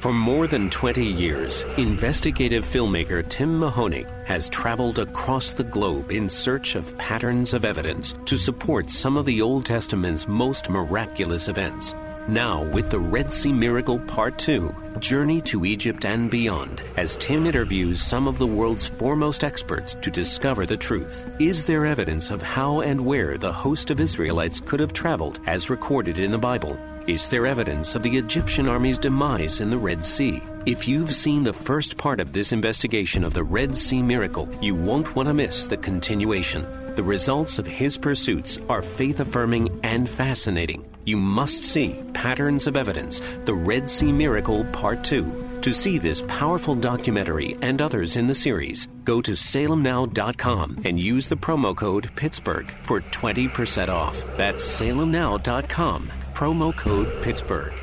For more than 20 years, investigative filmmaker Tim Mahoney has traveled across the globe in search of patterns of evidence to support some of the Old Testament's most miraculous events. Now, with the Red Sea Miracle Part 2, Journey to Egypt and Beyond, as Tim interviews some of the world's foremost experts to discover the truth. Is there evidence of how and where the host of Israelites could have traveled as recorded in the Bible? Is there evidence of the Egyptian army's demise in the Red Sea? If you've seen the first part of this investigation of the Red Sea miracle, you won't want to miss the continuation. The results of his pursuits are faith affirming and fascinating. You must see Patterns of Evidence, the Red Sea Miracle Part 2. To see this powerful documentary and others in the series, go to salemnow.com and use the promo code Pittsburgh for 20% off. That's salemnow.com, promo code Pittsburgh.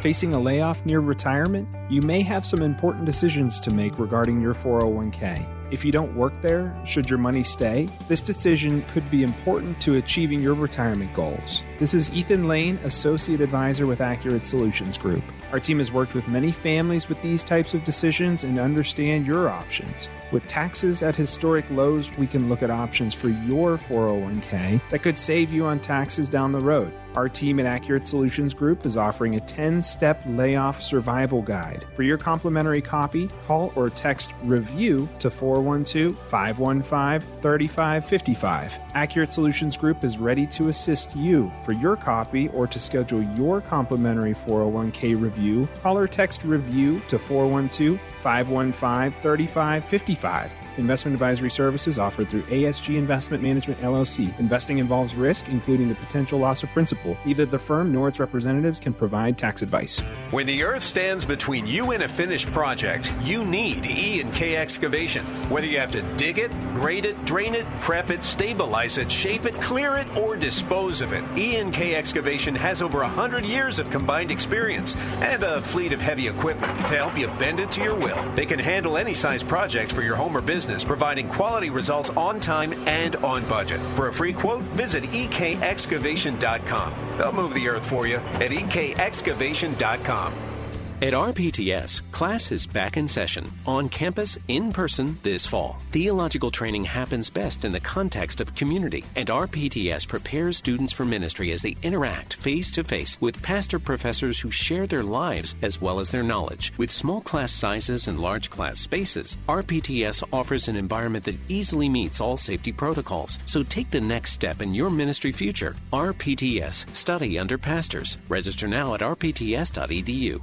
Facing a layoff near retirement? You may have some important decisions to make regarding your 401k. If you don't work there, should your money stay? This decision could be important to achieving your retirement goals. This is Ethan Lane, Associate Advisor with Accurate Solutions Group. Our team has worked with many families with these types of decisions and understand your options. With taxes at historic lows, we can look at options for your 401k that could save you on taxes down the road. Our team at Accurate Solutions Group is offering a 10 step layoff survival guide. For your complimentary copy, call or text REVIEW to 412 515 3555. Accurate Solutions Group is ready to assist you. For your copy or to schedule your complimentary 401k review, call or text REVIEW to 412 515 3555. Investment advisory services offered through ASG Investment Management LLC. Investing involves risk, including the potential loss of principal. Neither the firm nor its representatives can provide tax advice. When the earth stands between you and a finished project, you need E and K excavation. Whether you have to dig it, grade it, drain it, prep it, stabilize it, shape it, clear it, or dispose of it, E and K excavation has over 100 years of combined experience and a fleet of heavy equipment to help you bend it to your will. They can handle any size project for your home or business, providing quality results on time and on budget. For a free quote, visit ekexcavation.com. They'll move the earth for you at ekexcavation.com. At RPTS, class is back in session, on campus, in person this fall. Theological training happens best in the context of community, and RPTS prepares students for ministry as they interact face to face with pastor professors who share their lives as well as their knowledge. With small class sizes and large class spaces, RPTS offers an environment that easily meets all safety protocols. So take the next step in your ministry future. RPTS, study under pastors. Register now at rpts.edu.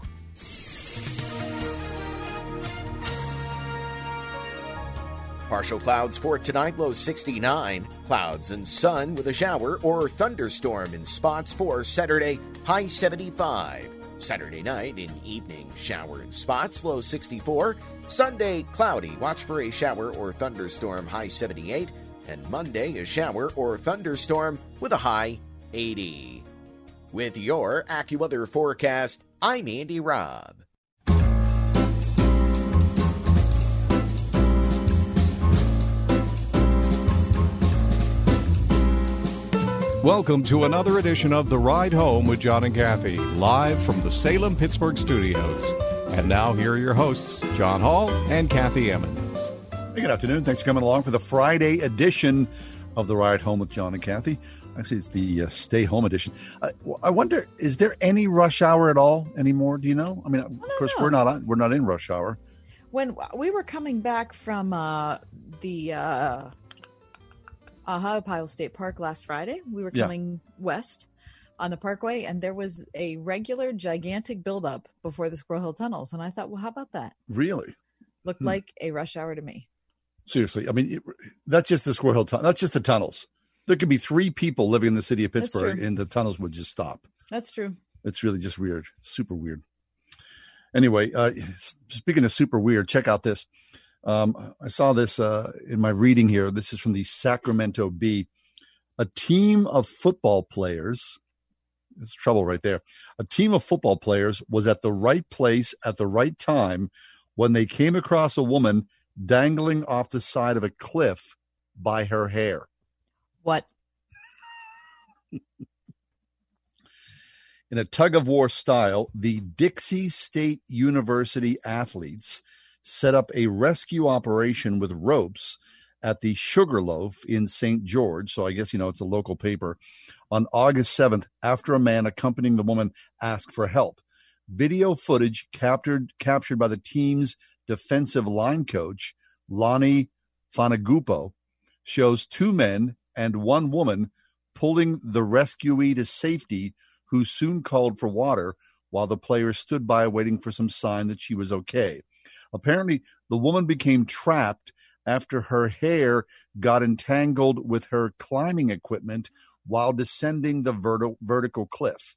Partial clouds for tonight, low 69. Clouds and sun with a shower or thunderstorm in spots for Saturday, high 75. Saturday night in evening, shower in spots, low 64. Sunday, cloudy, watch for a shower or thunderstorm, high 78. And Monday, a shower or thunderstorm with a high 80. With your AccuWeather forecast, I'm Andy Robb. Welcome to another edition of The Ride Home with John and Kathy, live from the Salem Pittsburgh studios. And now, here are your hosts, John Hall and Kathy Emmons. Hey, good afternoon. Thanks for coming along for the Friday edition of The Ride Home with John and Kathy. Actually, it's the uh, Stay Home edition. Uh, I wonder, is there any rush hour at all anymore? Do you know? I mean, of course, know. we're not on, we're not in rush hour. When we were coming back from uh, the uh, Ohio State Park last Friday, we were Yeah. coming west on the Parkway, and there was a regular gigantic buildup before the Squirrel Hill tunnels. And I thought, well, how about that? Really? Looked Hmm. like a rush hour to me. Seriously, I mean, it, that's just the Squirrel Hill. That's just the tunnels. There could be three people living in the city of Pittsburgh, and the tunnels would just stop. That's true. It's really just weird, super weird. Anyway, uh, speaking of super weird, check out this. Um, I saw this uh, in my reading here. This is from the Sacramento Bee. A team of football players. There's trouble right there. A team of football players was at the right place at the right time when they came across a woman dangling off the side of a cliff by her hair. What? In a tug of war style, the Dixie State University athletes set up a rescue operation with ropes at the Sugarloaf in St. George. So I guess, you know, it's a local paper on August 7th after a man accompanying the woman asked for help. Video footage captured captured by the team's defensive line coach, Lonnie Fanagupo, shows two men and one woman pulling the rescuee to safety, who soon called for water while the players stood by waiting for some sign that she was okay. Apparently, the woman became trapped after her hair got entangled with her climbing equipment while descending the verti- vertical cliff.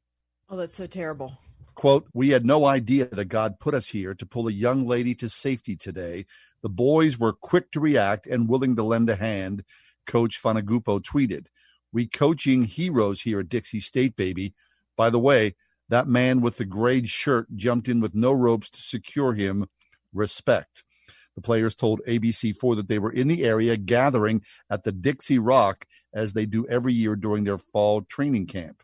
Oh, that's so terrible. Quote, we had no idea that God put us here to pull a young lady to safety today. The boys were quick to react and willing to lend a hand, Coach Fanagupo tweeted. We coaching heroes here at Dixie State, baby. By the way, that man with the grayed shirt jumped in with no ropes to secure him. Respect. The players told ABC4 that they were in the area gathering at the Dixie Rock as they do every year during their fall training camp.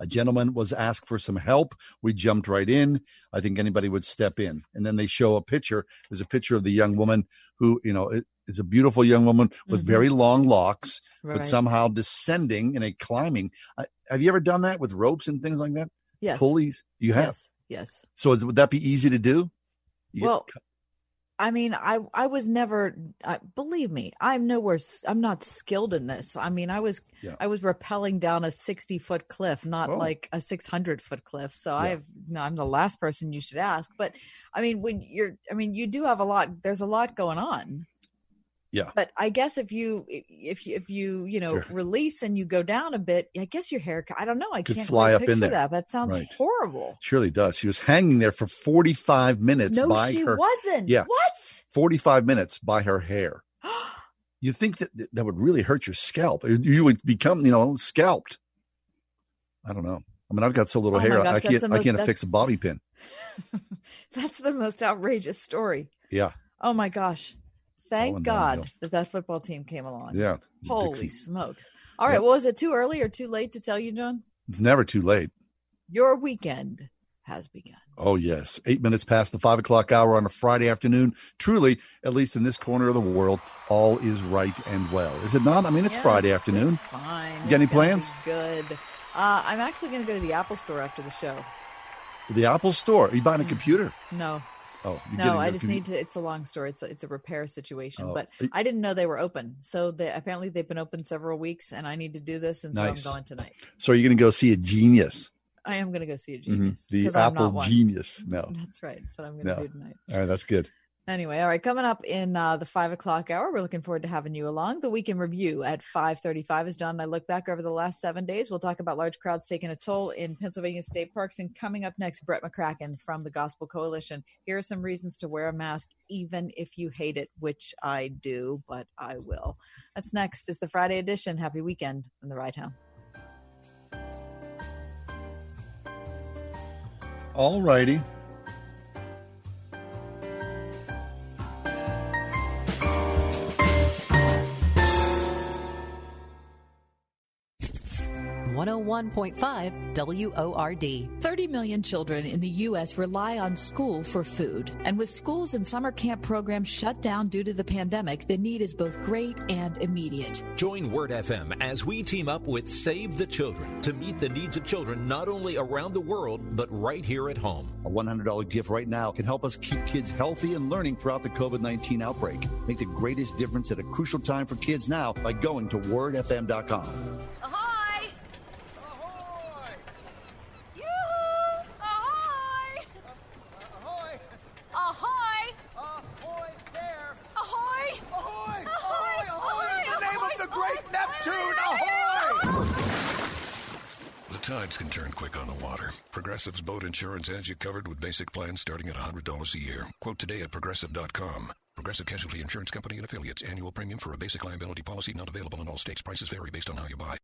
A gentleman was asked for some help. We jumped right in. I think anybody would step in. And then they show a picture. There's a picture of the young woman who, you know, is a beautiful young woman with Mhm. very long locks, Right. but somehow descending in a climbing. I, have you ever done that with ropes and things like that? Yes. Pulleys? You have. Yes. Yes. So would that be easy to do? You get- Well, I mean, I I was never. I, believe me, I'm nowhere. I'm not skilled in this. I mean, I was Yeah. I was rappelling down a 60 foot cliff, not Oh. like a 600 foot cliff. So I've no, I'm the last person you should ask. But I mean, when you're, I mean, you do have a lot. There's a lot going on. Yeah. But I guess if you if you if you you know Sure. release and you go down a bit, I guess your hair. I don't know. I Could can't fly up in picture there. that. That sounds Right. horrible. Surely does. She was hanging there for 45 minutes No, by she her. wasn't. Yeah. What? 45 minutes by her hair. you think that that would really hurt your scalp? You would become, you know, scalped. I don't know. I mean, I've got so little Oh hair, gosh, I can't, the I can't fix a bobby pin. That's the most outrageous story. Yeah, Oh my gosh. Thank God that that football team came along. yeah. Holy Dixie. smokes. All right. Yep. Well, is it too early or too late to tell you, John? It's never too late. Your weekend has begun. Oh, yes. Eight minutes past the five o'clock hour on a Friday afternoon. Truly, at least in this corner of the world, all is right and well. Is it not? I mean, it's Yes, Friday afternoon. It's fine. You got any plans? Good. Uh, I'm actually going to go to the Apple store after the show. The Apple Store. Are you buying a computer? No. Oh, No, I just need to. It's a long story. It's a, it's a repair situation, Oh. but I didn't know they were open. So they apparently they've been open several weeks, and I need to do this, and Nice. so I'm going tonight. So are you're going to go see a genius. I am going to go see a Mhm. genius. The I'm not Apple genius. No. That's right. That's what I'm going to No. do tonight. All right, that's good. Anyway, all right, coming up in uh, the five o'clock hour, we're looking forward to having you along. The weekend review at five thirty-five. As John and I look back over the last seven days, we'll talk about large crowds taking a toll in Pennsylvania state parks. And coming up next, Brett McCracken from the Gospel Coalition. Here are some reasons to wear a mask, even if you hate it, which I do, but I will. That's next. Is the Friday edition. Happy weekend in the Ride Home. All righty. One hundred one point five WORD. 30 million children in the U.S. rely on school for food. And with schools and summer camp programs shut down due to the pandemic, the need is both great and immediate. Join Word FM as we team up with Save the Children to meet the needs of children not only around the world, but right here at home. A $100 gift right now can help us keep kids healthy and learning throughout the COVID 19 outbreak. Make the greatest difference at a crucial time for kids now by going to wordfm.com. Ahoy! Uh-huh. Tides can turn quick on the water. Progressive's boat insurance has you covered with basic plans starting at $100 a year. Quote today at progressive.com. Progressive Casualty Insurance Company and affiliates. Annual premium for a basic liability policy not available in all states. Prices vary based on how you buy.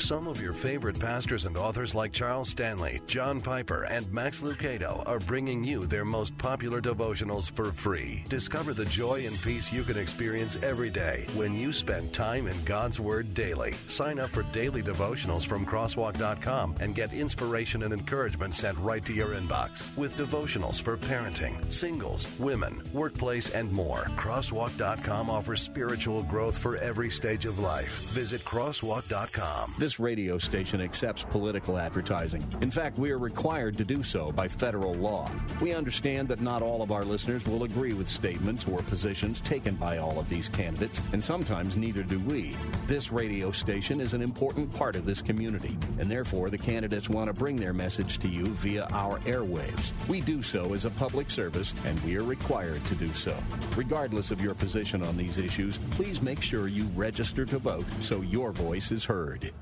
Some of your favorite pastors and authors like Charles Stanley, John Piper, and Max Lucado are bringing you their most popular devotionals for free. Discover the joy and peace you can experience every day when you spend time in God's Word daily. Sign up for daily devotionals from crosswalk.com and get inspiration and encouragement sent right to your inbox with devotionals for parenting, singles, women, workplace, and more. Crosswalk.com offers spiritual growth for every stage of life. Visit crosswalk.com. This radio station accepts political advertising. In fact, we are required to do so by federal law. We understand that not all of our listeners will agree with statements or positions taken by all of these candidates, and sometimes neither do we. This radio station is an important part of this community, and therefore the candidates want to bring their message to you via our airwaves. We do so as a public service, and we are required to do so. Regardless of your position on these issues, please make sure you register to vote so your voice is heard.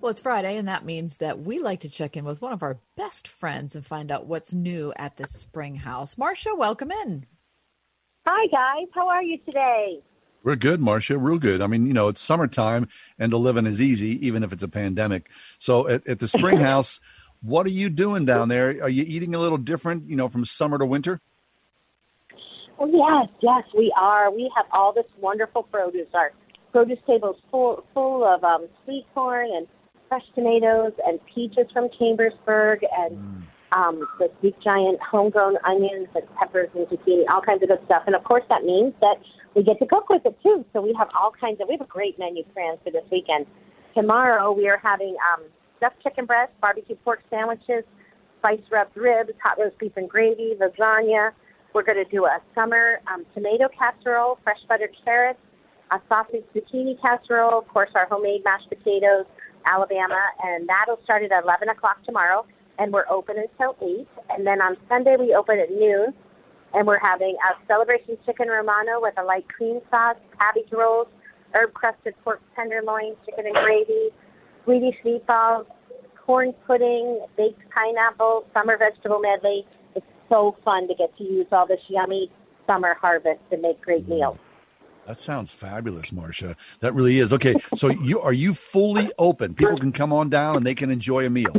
Well, it's Friday, and that means that we like to check in with one of our best friends and find out what's new at the Spring House. Marcia, welcome in. Hi, guys. How are you today? We're good, Marcia. Real good. I mean, you know, it's summertime and the living is easy, even if it's a pandemic. So at, at the Spring House, what are you doing down there? Are you eating a little different, you know, from summer to winter? Oh, yes, yes, we are. We have all this wonderful produce. Our produce table is full, full of um, sweet corn and fresh tomatoes and peaches from Chambersburg and um, the big giant homegrown onions and peppers and zucchini, all kinds of good stuff. And of course, that means that we get to cook with it too. So we have all kinds of, we have a great menu planned for this weekend. Tomorrow we are having um, stuffed chicken breast, barbecue pork sandwiches, spice rubbed ribs, hot roast beef and gravy, lasagna. We're going to do a summer um, tomato casserole, fresh buttered carrots, a sausage zucchini casserole, of course, our homemade mashed potatoes, Alabama, and that'll start at 11 o'clock tomorrow, and we're open until 8. And then on Sunday, we open at noon, and we're having a celebration chicken romano with a light cream sauce, cabbage rolls, herb crusted pork tenderloin, chicken and gravy, Swedish meatballs, corn pudding, baked pineapple, summer vegetable medley. It's so fun to get to use all this yummy summer harvest to make great meals. That sounds fabulous, Marcia. That really is. Okay, so you are you fully open? People can come on down and they can enjoy a meal.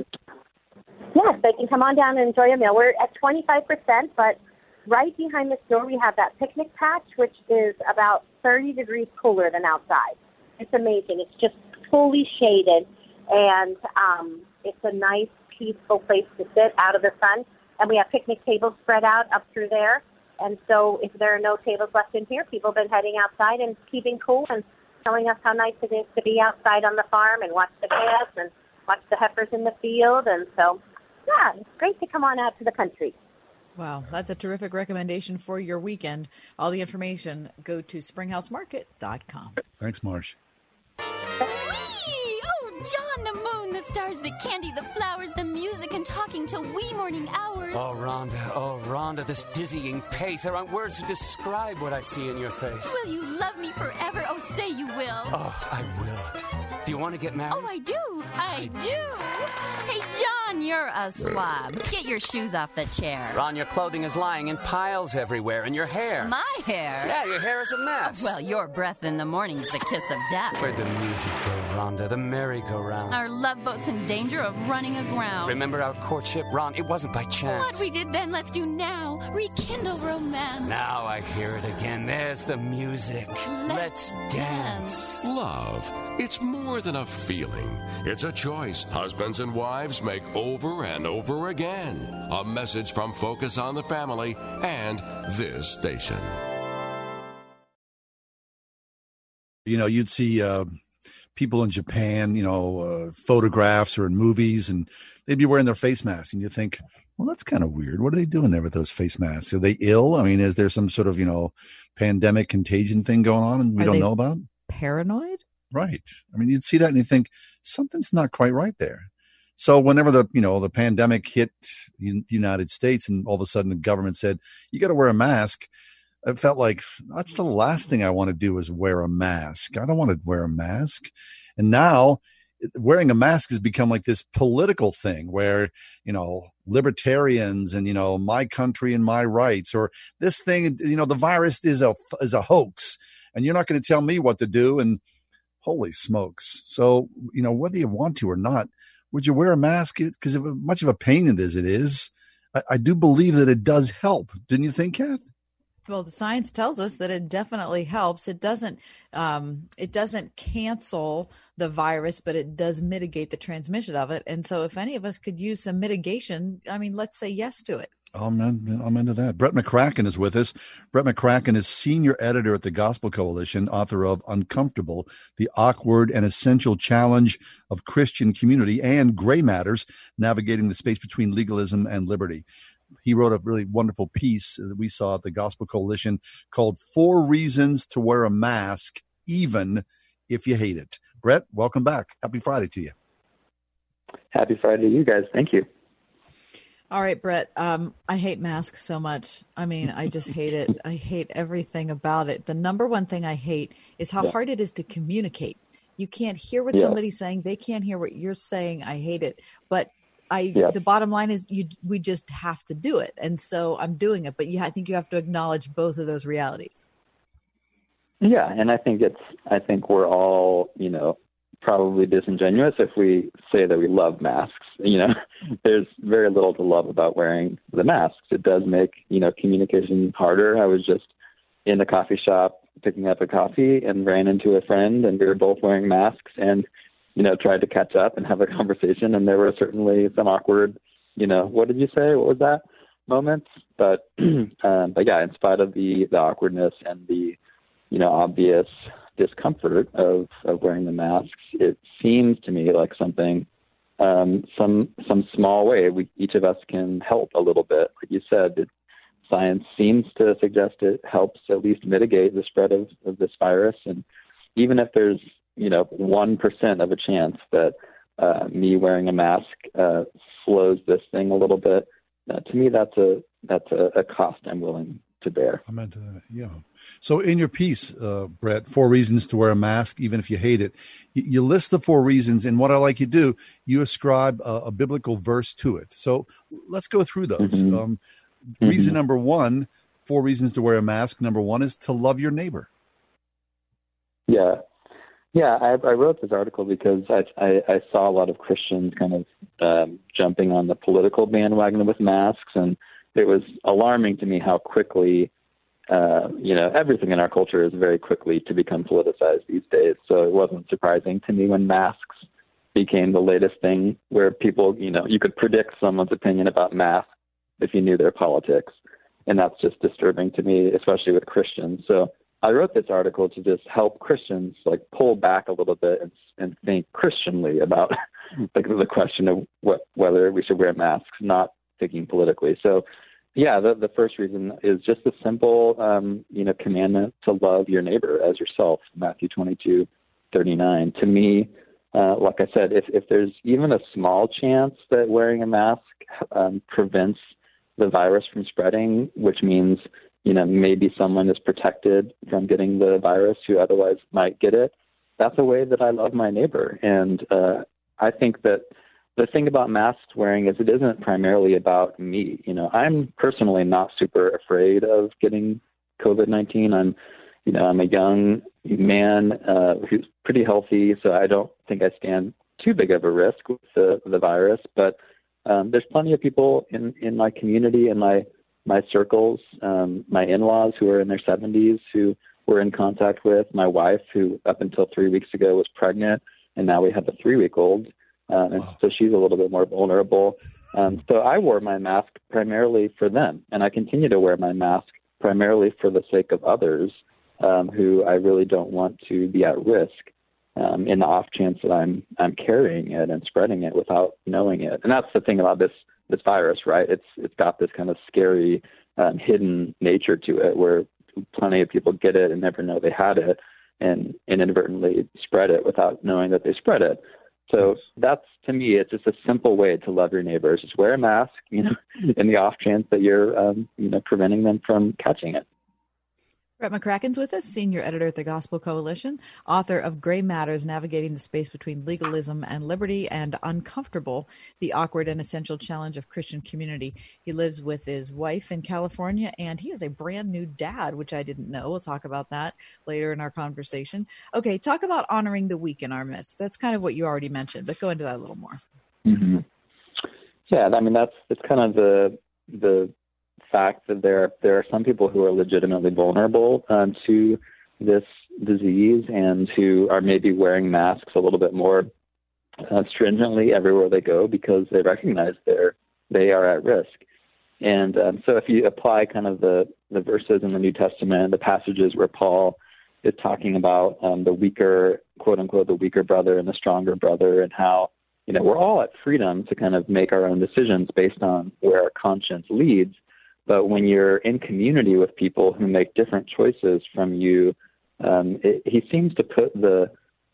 Yes, they can come on down and enjoy a meal. We're at 25%, but right behind the store we have that picnic patch, which is about 30 degrees cooler than outside. It's amazing. It's just fully shaded, and um, it's a nice, peaceful place to sit out of the sun. And we have picnic tables spread out up through there. And so if there are no tables left in here, people have been heading outside and keeping cool and telling us how nice it is to be outside on the farm and watch the grass and watch the heifers in the field. And so, yeah, it's great to come on out to the country. Wow, that's a terrific recommendation for your weekend. All the information, go to springhousemarket.com. Thanks, Marsh. John, the moon, the stars, the candy, the flowers, the music, and talking to wee morning hours. Oh, Rhonda, oh, Rhonda, this dizzying pace. There aren't words to describe what I see in your face. Will you love me forever? Oh, say you will. Oh, I will. Do you want to get married? Oh, I do. I do. Hey, John, you're a slob. Get your shoes off the chair. Ron, your clothing is lying in piles everywhere, and your hair. My hair? Yeah, your hair is a mess. Well, your breath in the morning's the kiss of death. Where'd the music go, Rhonda? The merry-go-round. Our love boat's in danger of running aground. Remember our courtship, Ron? It wasn't by chance. What we did then, let's do now. Rekindle romance. Now I hear it again. There's the music. Let's, let's dance. Love. It's more than a feeling. It's a choice husbands and wives make over and over again. A message from Focus on the Family and this station. You know, you'd see uh, people in Japan, you know, uh, photographs or in movies, and they'd be wearing their face masks, and you think, well, that's kind of weird. What are they doing there with those face masks? Are they ill? I mean, is there some sort of, you know, pandemic contagion thing going on and we are don't know about? Paranoid? Right. I mean, you'd see that and you think something's not quite right there. So whenever the you know the pandemic hit the United States and all of a sudden the government said you got to wear a mask, it felt like that's the last thing I want to do is wear a mask. I don't want to wear a mask. And now wearing a mask has become like this political thing where you know libertarians and you know my country and my rights or this thing you know the virus is a is a hoax and you're not going to tell me what to do and holy smokes. So, you know, whether you want to or not, would you wear a mask? Because much of a pain as it is, I, I, do believe that it does help. Didn't you think, Kath? Well, the science tells us that it definitely helps. It doesn't. Um, it doesn't cancel the virus, but it does mitigate the transmission of it. And so, if any of us could use some mitigation, I mean, let's say yes to it. I'm, in, I'm into that. Brett McCracken is with us. Brett McCracken is senior editor at the Gospel Coalition, author of Uncomfortable, The Awkward and Essential Challenge of Christian Community and Gray Matters, Navigating the Space Between Legalism and Liberty. He wrote a really wonderful piece that we saw at the Gospel Coalition called Four Reasons to Wear a Mask, Even If You Hate It. Brett, welcome back. Happy Friday to you. Happy Friday to you guys. Thank you. All right, Brett. Um, I hate masks so much. I mean, I just hate it. I hate everything about it. The number one thing I hate is how yeah. hard it is to communicate. You can't hear what yeah. somebody's saying. They can't hear what you're saying. I hate it. But I, yeah. the bottom line is, you, we just have to do it, and so I'm doing it. But yeah, I think you have to acknowledge both of those realities. Yeah, and I think it's. I think we're all, you know, probably disingenuous if we say that we love masks. You know, there's very little to love about wearing the masks. It does make, you know, communication harder. I was just in the coffee shop picking up a coffee and ran into a friend and we were both wearing masks and, you know, tried to catch up and have a conversation and there were certainly some awkward, you know, what did you say? What was that? Moments. But um but yeah, in spite of the the awkwardness and the, you know, obvious discomfort of, of wearing the masks, it seems to me like something, um, some some small way we each of us can help a little bit. Like you said, it, science seems to suggest it helps at least mitigate the spread of, of this virus, and even if there's you know one percent of a chance that uh, me wearing a mask uh, slows this thing a little bit, uh, to me that's a that's a, a cost I'm willing to bear. I meant that, yeah. So in your piece, uh, Brett, four reasons to wear a mask, even if you hate it, you, you list the four reasons, and what I like you do, you ascribe a, a biblical verse to it. So let's go through those. Mm-hmm. Um, mm-hmm. Reason number one, four reasons to wear a mask. Number one is to love your neighbor. Yeah. Yeah, I, I wrote this article because I, I, I saw a lot of Christians kind of um, jumping on the political bandwagon with masks, and it was alarming to me how quickly uh, you know, everything in our culture is very quickly to become politicized these days. So it wasn't surprising to me when masks became the latest thing where people, you know, you could predict someone's opinion about masks if you knew their politics. And that's just disturbing to me, especially with Christians. So I wrote this article to just help Christians like pull back a little bit and, and think Christianly about like the question of what whether we should wear masks, not thinking politically. So yeah, the the first reason is just a simple um, you know commandment to love your neighbor as yourself, Matthew twenty two thirty nine. To me, uh, like I said, if if there's even a small chance that wearing a mask um, prevents the virus from spreading, which means you know maybe someone is protected from getting the virus who otherwise might get it. That's a way that I love my neighbor, and uh, I think that the thing about mask wearing is it isn't primarily about me. You know, I'm personally not super afraid of getting COVID nineteen. I'm, you know, I'm a young man uh, who's pretty healthy, so I don't think I stand too big of a risk with the the virus. But um, there's plenty of people in in my community and my my circles, um, my in-laws who are in their 70s who we're in contact with, my wife who up until three weeks ago was pregnant, and now we have a three-week-old, uh, and wow. so she's a little bit more vulnerable. Um, so I wore my mask primarily for them, and I continue to wear my mask primarily for the sake of others um, who I really don't want to be at risk um, in the off chance that I'm I'm carrying it and spreading it without knowing it. And that's the thing about this this virus, right? It's it's got this kind of scary um, hidden nature to it, where plenty of people get it and never know they had it, and inadvertently spread it without knowing that they spread it. So that's to me, it's just a simple way to love your neighbors. Just wear a mask, you know, in the off chance that you're, um, you know, preventing them from catching it. Brett McCracken's with us, senior editor at the Gospel Coalition, author of Gray Matters Navigating the Space Between Legalism and Liberty, and Uncomfortable The Awkward and Essential Challenge of Christian Community. He lives with his wife in California, and he is a brand new dad, which I didn't know. We'll talk about that later in our conversation. Okay, talk about honoring the weak in our midst. That's kind of what you already mentioned, but go into that a little more. Mm-hmm. Yeah, I mean, that's it's kind of the the fact that there there are some people who are legitimately vulnerable um, to this disease and who are maybe wearing masks a little bit more uh, stringently everywhere they go because they recognize they're they are at risk. And um, so if you apply kind of the the verses in the New Testament, the passages where Paul is talking about um, the weaker quote unquote the weaker brother and the stronger brother and how you know we're all at freedom to kind of make our own decisions based on where our conscience leads but when you're in community with people who make different choices from you, um, it, he seems to put the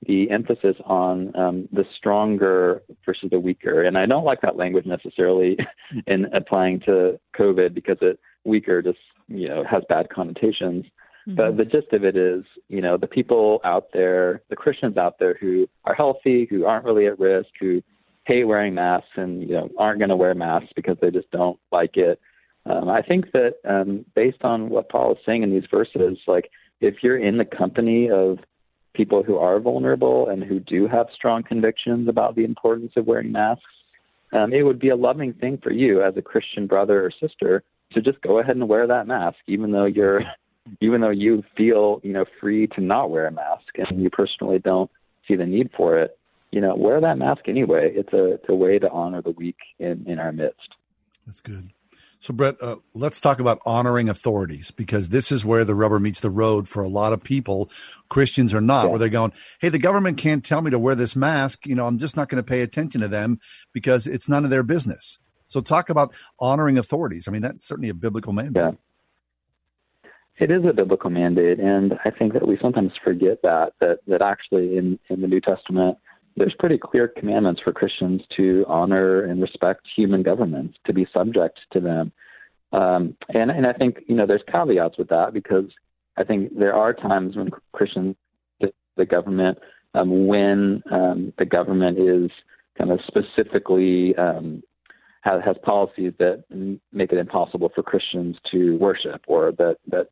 the emphasis on um, the stronger versus the weaker. And I don't like that language necessarily in applying to COVID because it weaker just you know has bad connotations. Mm-hmm. But the gist of it is, you know, the people out there, the Christians out there who are healthy, who aren't really at risk, who hate wearing masks and you know aren't going to wear masks because they just don't like it um, I think that um, based on what Paul is saying in these verses, like if you're in the company of people who are vulnerable and who do have strong convictions about the importance of wearing masks, um, it would be a loving thing for you as a Christian brother or sister to just go ahead and wear that mask, even though you're, even though you feel you know free to not wear a mask and you personally don't see the need for it. You know, wear that mask anyway. It's a it's a way to honor the weak in in our midst. That's good. So, Brett, uh, let's talk about honoring authorities because this is where the rubber meets the road for a lot of people, Christians or not, yeah. where they're going, Hey, the government can't tell me to wear this mask. You know, I'm just not going to pay attention to them because it's none of their business. So, talk about honoring authorities. I mean, that's certainly a biblical mandate. Yeah. It is a biblical mandate, and I think that we sometimes forget that that that actually in in the New Testament there's pretty clear commandments for Christians to honor and respect human governments, to be subject to them. Um, and, and I think, you know, there's caveats with that because I think there are times when Christians, the, government, um, when um, the government is kind of specifically um, has, has policies that make it impossible for Christians to worship or that, that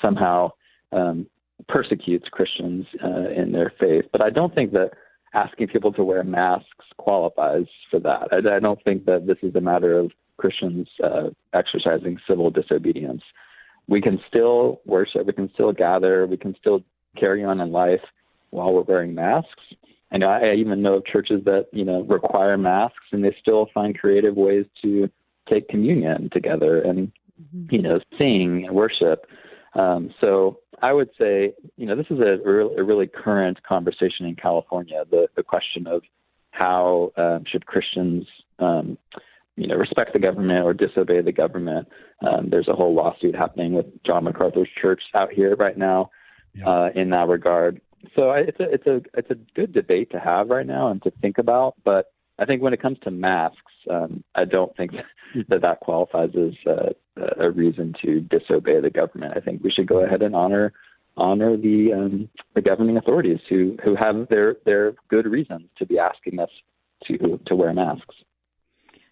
somehow um, persecutes Christians uh, in their faith. But I don't think that asking people to wear masks qualifies for that. I, I don't think that this is a matter of Christians uh, exercising civil disobedience. We can still worship, we can still gather, we can still carry on in life while we're wearing masks. I I even know of churches that you know require masks, and they still find creative ways to take communion together and mm-hmm. you know sing and worship. Um, so I would say you know this is a, a really current conversation in California. The the question of how uh, should Christians um, you know respect the government or disobey the government. Um, there's a whole lawsuit happening with John MacArthur's church out here right now yeah. uh, in that regard so I, it's a it's a it's a good debate to have right now and to think about. But I think when it comes to masks, um, I don't think that that qualifies as uh, a reason to disobey the government. I think we should go ahead and honor honor the um, the governing authorities who who have their their good reasons to be asking us to to wear masks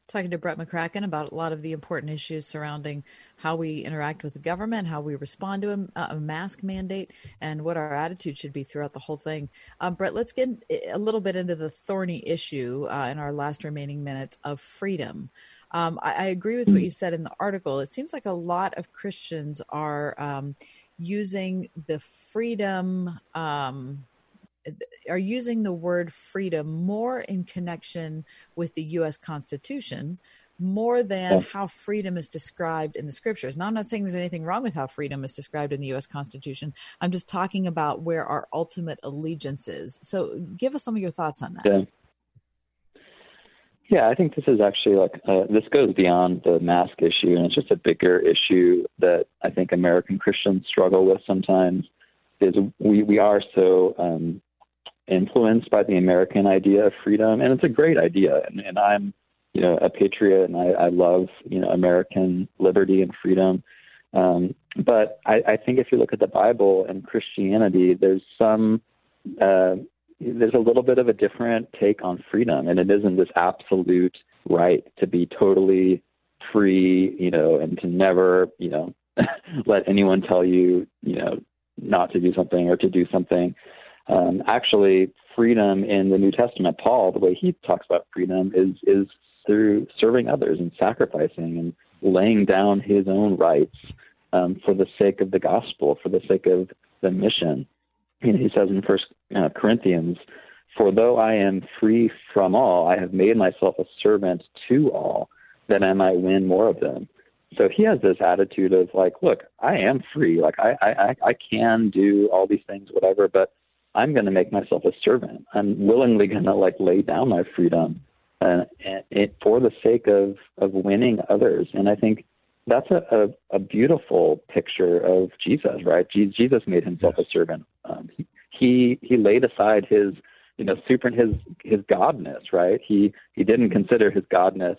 talking to Brett McCracken about a lot of the important issues surrounding how we interact with the government, how we respond to a, a mask mandate, and what our attitude should be throughout the whole thing. Um, Brett, let's get a little bit into the thorny issue uh, in our last remaining minutes of freedom. Um, I, I, agree with what you said in the article. It seems like a lot of Christians are um, using the freedom um, are using the word freedom more in connection with the U.S. Constitution more than how freedom is described in the scriptures. Now, I'm not saying there's anything wrong with how freedom is described in the U.S. Constitution. I'm just talking about where our ultimate allegiance is. So, give us some of your thoughts on that. Yeah. Yeah, I think this is actually like uh, this goes beyond the mask issue, and it's just a bigger issue that I think American Christians struggle with sometimes. Is we we are so um, influenced by the American idea of freedom, and it's a great idea. And, and I'm, you know, a patriot, and I, I love, you know, American liberty and freedom. Um, but I, I think if you look at the Bible and Christianity, there's some, uh, there's a little bit of a different take on freedom, and it isn't this absolute right to be totally free, you know, and to never, you know, let anyone tell you, you know, not to do something or to do something um, actually freedom in the New Testament, Paul, the way he talks about freedom is is through serving others and sacrificing and laying down his own rights um, for the sake of the gospel, for the sake of the mission. Know, he says in First uh, Corinthians, "For though I am free from all, I have made myself a servant to all, that I might win more of them." So he has this attitude of like, "Look, I am free. Like I I I can do all these things, whatever, but." I'm going to make myself a servant. I'm willingly going to like lay down my freedom uh, and, for the sake of of winning others. And I think that's a, a, a beautiful picture of Jesus, right? Jesus made himself yes. a servant. Um, he, he he laid aside his you know super his his godness, right? He he didn't consider his godness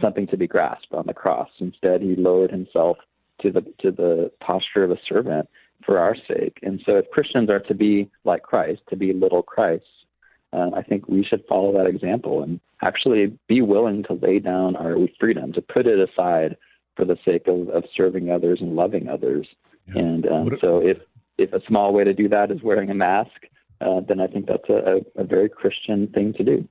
something to be grasped on the cross. Instead, he lowered himself to the to the posture of a servant for our sake. And so, if Christians are to be like Christ, to be little Christ, uh, I think we should follow that example and actually be willing to lay down our freedom, to put it aside for the sake of, of serving others and loving others. Yeah. And um, so, if if a small way to do that is wearing a mask, uh, then I think that's a, a, a, very Christian thing to do.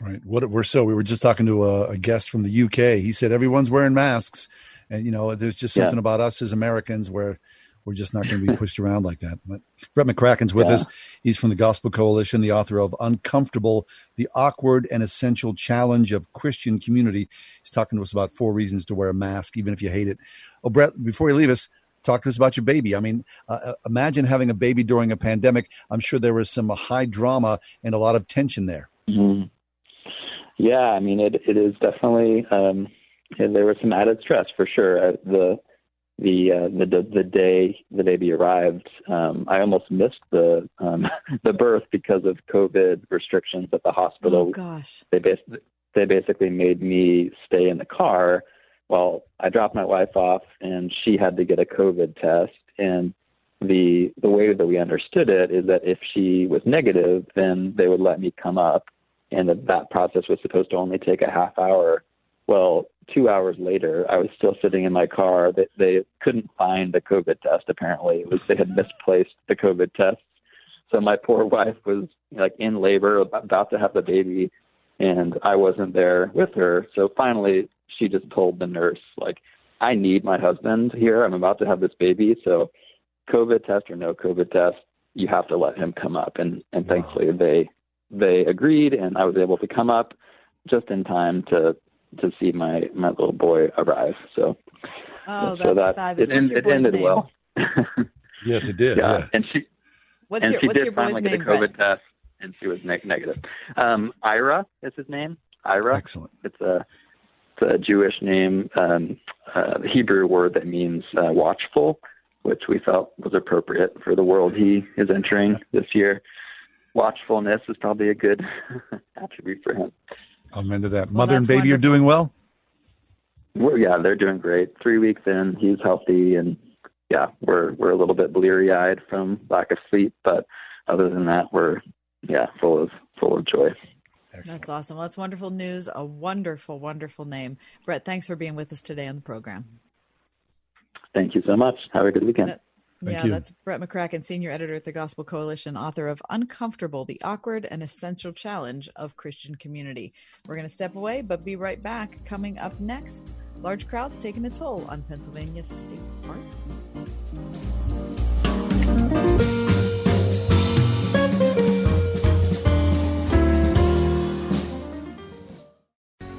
Right. What we're so we were just talking to a, a, guest from the UK. He said everyone's wearing masks, and you know there's just something yeah. about us as Americans where we're just not going to be pushed around like that. But Brett McCracken's with yeah. us. He's from the Gospel Coalition, the author of Uncomfortable, the Awkward and Essential Challenge of Christian Community. He's talking to us about four reasons to wear a mask, even if you hate it. Oh, Brett, before you leave us, talk to us about your baby. I mean, uh, uh imagine having a baby during a pandemic. I'm sure there was some high drama and a lot of tension there. Mm-hmm. Yeah, I mean, it it is definitely. Um, there was some added stress for sure. Uh, the the uh, the the day the baby arrived, um, I almost missed the um, the birth because of COVID restrictions at the hospital. Oh gosh! They basically they basically made me stay in the car while I dropped my wife off, and she had to get a COVID test. And the the way that we understood it is that if she was negative, then they would let me come up, and that that process was supposed to only take a half hour. Well, two hours later, I was still sitting in my car. They, they couldn't find the COVID test. Apparently, it was they had misplaced the COVID test. So my poor wife was like in labor, about to have the baby, and I wasn't there with her. So finally, she just told the nurse, like, "I need my husband here. I'm about to have this baby, so COVID test or no COVID test, you have to let him come up." And and thankfully, they they agreed, and I was able to come up just in time to to see my my little boy arrive. So, Oh, so that's that fabulous. it, What's en- your it ended name? well. yes, it did. yeah. yeah. and she What's and your she What's did your boy's finally name? get a COVID Brett? test, and she was neg- negative. Um, Ira is his name. Ira. Excellent. It's a it's a Jewish name, um, uh, the Hebrew word that means uh, watchful, which we felt was appropriate for the world he is entering this year. Watchfulness is probably a good attribute for him. I'm into that. Well, Mother and that's baby are doing well. Well, yeah, they're doing great. Three weeks in, he's healthy, and yeah, we're we're a little bit bleary eyed from lack of sleep, but other than that, we're yeah full of full of joy. That's awesome. Well, that's wonderful news. A wonderful, wonderful name. Brett, thanks for being with us today on the program. Thank you so much. Have a good weekend. That- yeah, that's Brett McCracken, senior editor at the Gospel Coalition, author of Uncomfortable, the Awkward and Essential Challenge of Christian Community. We're going to step away, but be right back. Coming up next, large crowds taking a toll on Pennsylvania State Park.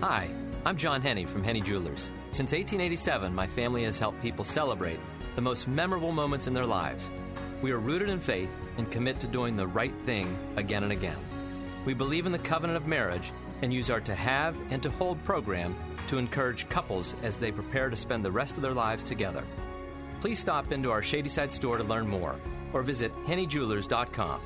Hi, I'm John Henne from Henne Jewelers. Since 1887, my family has helped people celebrate the most memorable moments in their lives. We are rooted in faith and commit to doing the right thing again and again. We believe in the covenant of marriage and use our To Have and To Hold program to encourage couples as they prepare to spend the rest of their lives together. Please stop into our Shadyside store to learn more or visit hennejewelers.com.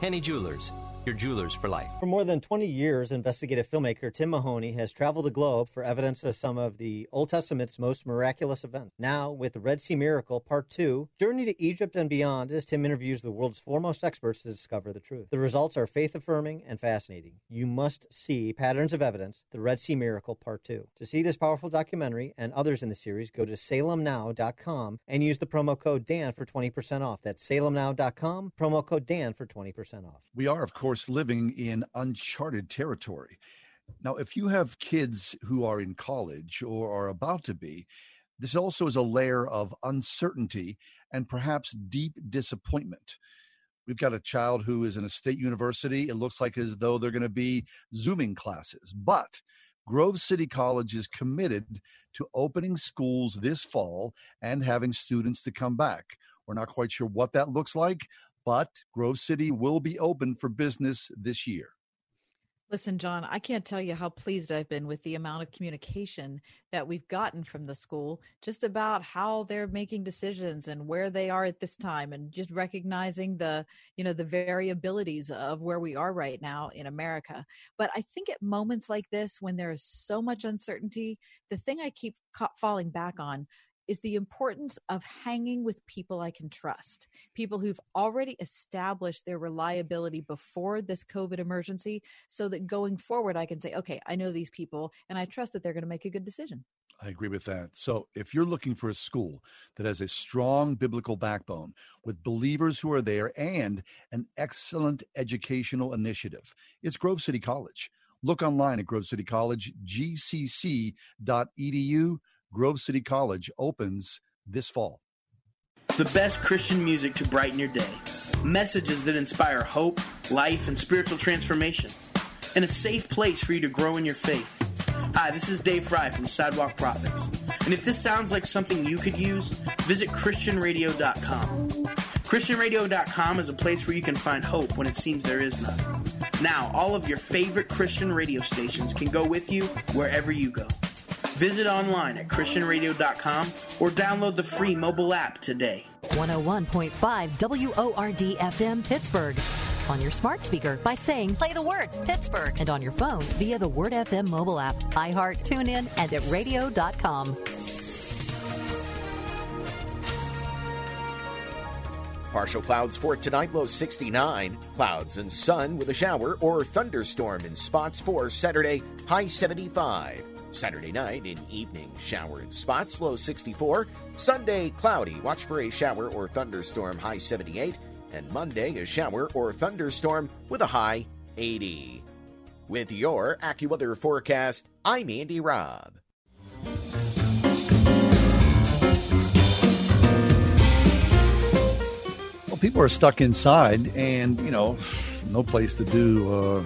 Henne Jewelers, your jewelers for life. For more than 20 years, investigative filmmaker Tim Mahoney has traveled the globe for evidence of some of the Old Testament's most miraculous events. Now, with the Red Sea Miracle Part 2, Journey to Egypt and Beyond, as Tim interviews the world's foremost experts to discover the truth. The results are faith affirming and fascinating. You must see Patterns of Evidence, the Red Sea Miracle Part 2. To see this powerful documentary and others in the series, go to salemnow.com and use the promo code DAN for 20% off. That's salemnow.com, promo code DAN for 20% off. We are, of course, living in uncharted territory. Now, if you have kids who are in college or are about to be, this also is a layer of uncertainty and perhaps deep disappointment. We've got a child who is in a state university. It looks like as though they're going to be Zooming classes, but Grove City College is committed to opening schools this fall and having students to come back. We're not quite sure what that looks like, but Grove City will be open for business this year. Listen, John, I can't tell you how pleased I've been with the amount of communication that we've gotten from the school just about how they're making decisions and where they are at this time and just recognizing the, you know, the variabilities of where we are right now in America. But I think at moments like this when there is so much uncertainty, the thing I keep falling back on is the importance of hanging with people I can trust, people who've already established their reliability before this COVID emergency, so that going forward, I can say, okay, I know these people and I trust that they're going to make a good decision. I agree with that. So, if you're looking for a school that has a strong biblical backbone with believers who are there and an excellent educational initiative, it's Grove City College. Look online at Grove City College, gcc.edu. Grove City College opens this fall. The best Christian music to brighten your day. Messages that inspire hope, life, and spiritual transformation. And a safe place for you to grow in your faith. Hi, this is Dave Frey from Sidewalk Prophets. And if this sounds like something you could use, visit ChristianRadio.com. ChristianRadio.com is a place where you can find hope when it seems there is none. Now, all of your favorite Christian radio stations can go with you wherever you go. Visit online at ChristianRadio.com or download the free mobile app today. 101.5 WORD FM Pittsburgh. On your smart speaker by saying play the word Pittsburgh and on your phone via the Word FM mobile app, iHeart, TuneIn, and at radio.com. Partial clouds for tonight, low 69. Clouds and sun with a shower or thunderstorm in spots for Saturday, high 75. Saturday night in evening, shower in spots, low 64. Sunday, cloudy, watch for a shower or thunderstorm, high 78. And Monday, a shower or thunderstorm with a high 80. With your AccuWeather forecast, I'm Andy Robb. Well, people are stuck inside, and you know, no place to do uh,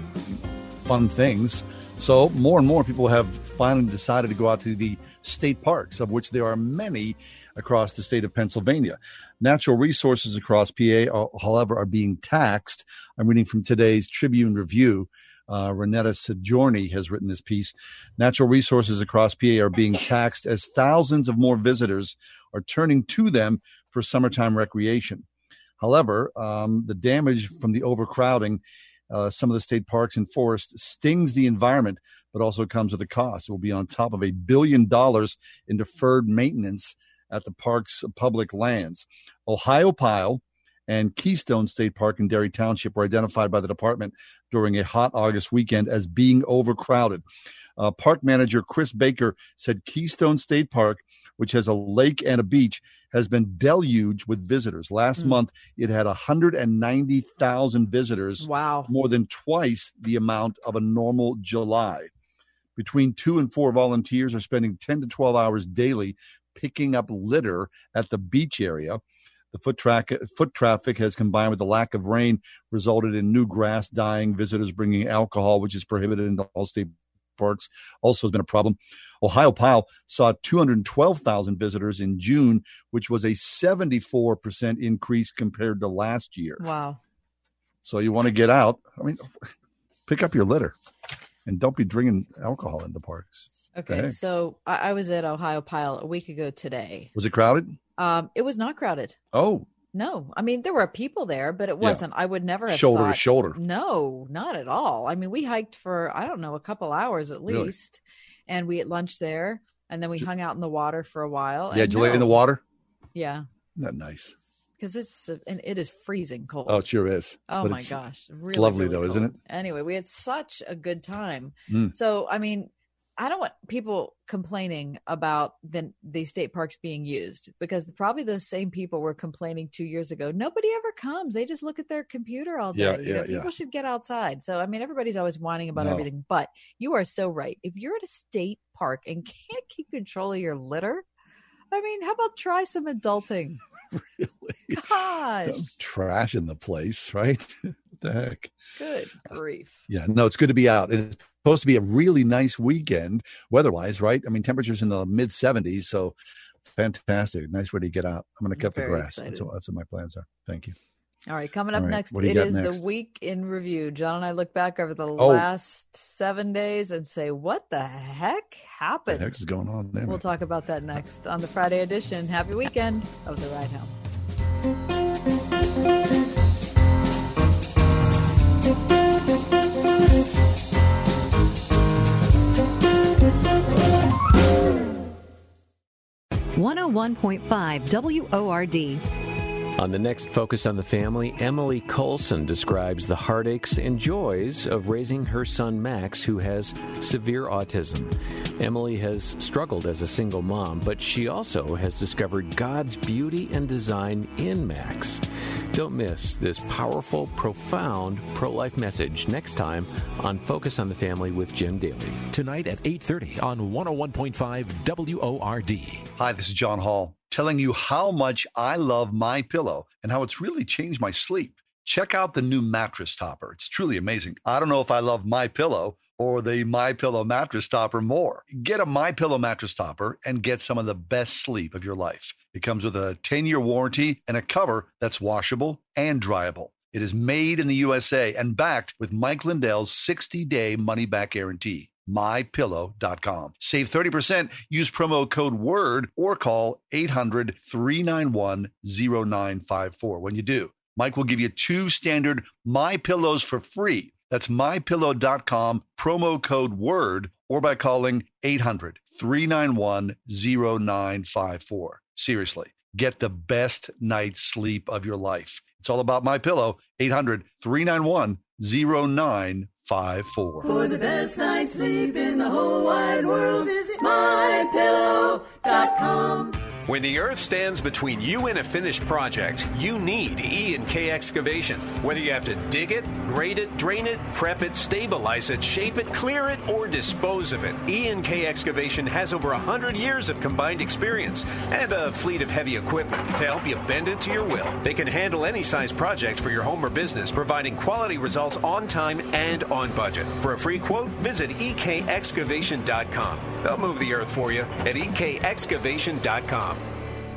fun things. So more and more people have finally decided to go out to the state parks, of which there are many across the state of Pennsylvania. Natural resources across PA, uh, however, are being taxed. I'm reading from today's Tribune Review. Uh, Renatta Signorini has written this piece. Natural resources across PA are being taxed as thousands of more visitors are turning to them for summertime recreation. However, um, the damage from the overcrowding, uh, some of the state parks and forests stings the environment, but also comes with a cost. It will be on top of a billion dollars in deferred maintenance at the park's public lands. Ohiopyle and Keystone State Park in Derry Township were identified by the department during a hot August weekend as being overcrowded. Uh, park manager Chris Baker said Keystone State Park, which has a lake and a beach, has been deluged with visitors. Last mm. month, it had 190,000 visitors. Wow. More than twice the amount of a normal July. Between two and four volunteers are spending 10 to 12 hours daily picking up litter at the beach area. The foot, track, foot traffic has combined with the lack of rain resulted in new grass dying, visitors bringing alcohol, which is prohibited in all state parks, also has been a problem. Ohiopyle saw 212,000 visitors in June, which was a 74% increase compared to last year. Wow. So you want to get out. I mean, pick up your litter and don't be drinking alcohol in the parks. Okay, so I, I, was at Ohiopyle a week ago today. Was it crowded? Um, it was not crowded. Oh, no, I mean there were people there, but it wasn't. Yeah. I would never have shoulder thought, to shoulder. No, not at all. I mean, we hiked for I don't know a couple hours at least, really? and we ate lunch there, and then we hung out in the water for a while. Yeah, did you no, lay in the water? Yeah, not nice. Because it's and it is freezing cold. Oh, it sure is. Oh but my gosh, really, it's lovely really though, cold. isn't it? Anyway, we had such a good time. Mm. So I mean, I don't want people complaining about the, the state parks being used because probably those same people were complaining two years ago. Nobody ever comes; they just look at their computer all day. Yeah, you know, people yeah. should get outside. So, I mean, everybody's always whining about no. everything, but you are so right. If you're at a state park and can't keep control of your litter, I mean, how about try some adulting? really? Gosh, trash in the place, right? the heck? Good grief. Yeah, no, it's good to be out. It's supposed to be a really nice weekend weather-wise, right? I mean, temperatures in the mid 70s, so fantastic. Nice way to get out. I'm going to cut the grass. That's what, that's what my plans are. Thank you. All right, coming up right, next, it is next? the week in review. John and I look back over the oh. last seven days and say, "What the heck happened? What the heck is going on there?" We'll talk about that next on the Friday edition. Happy weekend of the Ride Home. One oh hundred On the next Focus on the Family, Emily Colson describes the heartaches and joys of raising her son Max, who has severe autism. Emily has struggled as a single mom, but she also has discovered God's beauty and design in Max. Don't miss this powerful, profound pro-life message next time on Focus on the Family with Jim Daly. Tonight at 8:30 on 101.5 WORD. Hi, this is John Hall telling you how much I love my pillow and how it's really changed my sleep. Check out the new mattress topper. It's truly amazing. I don't know if I love my pillow or the my pillow mattress topper more. Get a my pillow mattress topper and get some of the best sleep of your life. It comes with a 10-year warranty and a cover that's washable and dryable. It is made in the USA and backed with Mike Lindell's 60-day money-back guarantee mypillow.com. Save 30%, use promo code WORD or call 800 391 0954. When you do, Mike will give you two standard My Pillows for free. That's mypillow.com, promo code WORD, or by calling 800 391 0954. Seriously, get the best night's sleep of your life. It's all about My Pillow, 800 391 0954. For the best night's sleep in the whole wide world, visit mypillow.com. When the earth stands between you and a finished project, you need E and K excavation. Whether you have to dig it, grade it, drain it, prep it, stabilize it, shape it, clear it, or dispose of it, E and K excavation has over 100 years of combined experience and a fleet of heavy equipment to help you bend it to your will. They can handle any size project for your home or business, providing quality results on time and on budget. For a free quote, visit ekexcavation.com. They'll move the earth for you at ekexcavation.com.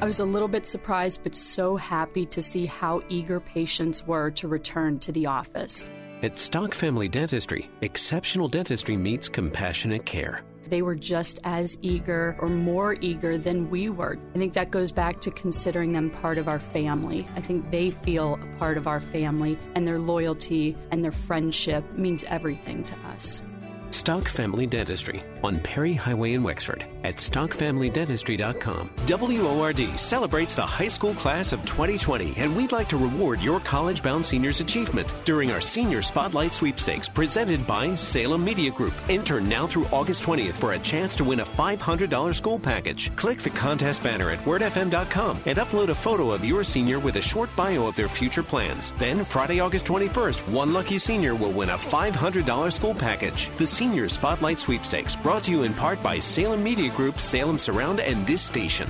I was a little bit surprised, but so happy to see how eager patients were to return to the office. At Stock Family Dentistry, exceptional dentistry meets compassionate care. They were just as eager or more eager than we were. I think that goes back to considering them part of our family. I think they feel a part of our family, and their loyalty and their friendship means everything to us. Stock Family Dentistry on Perry Highway in Wexford at stockfamilydentistry.com. WORD celebrates the high school class of 2020, and we'd like to reward your college bound seniors' achievement during our Senior Spotlight Sweepstakes presented by Salem Media Group. Enter now through August 20th for a chance to win a $500 school package. Click the contest banner at wordfm.com and upload a photo of your senior with a short bio of their future plans. Then, Friday, August 21st, one lucky senior will win a $500 school package. The Senior Spotlight Sweepstakes, brought to you in part by Salem Media Group, Salem Surround, and this station.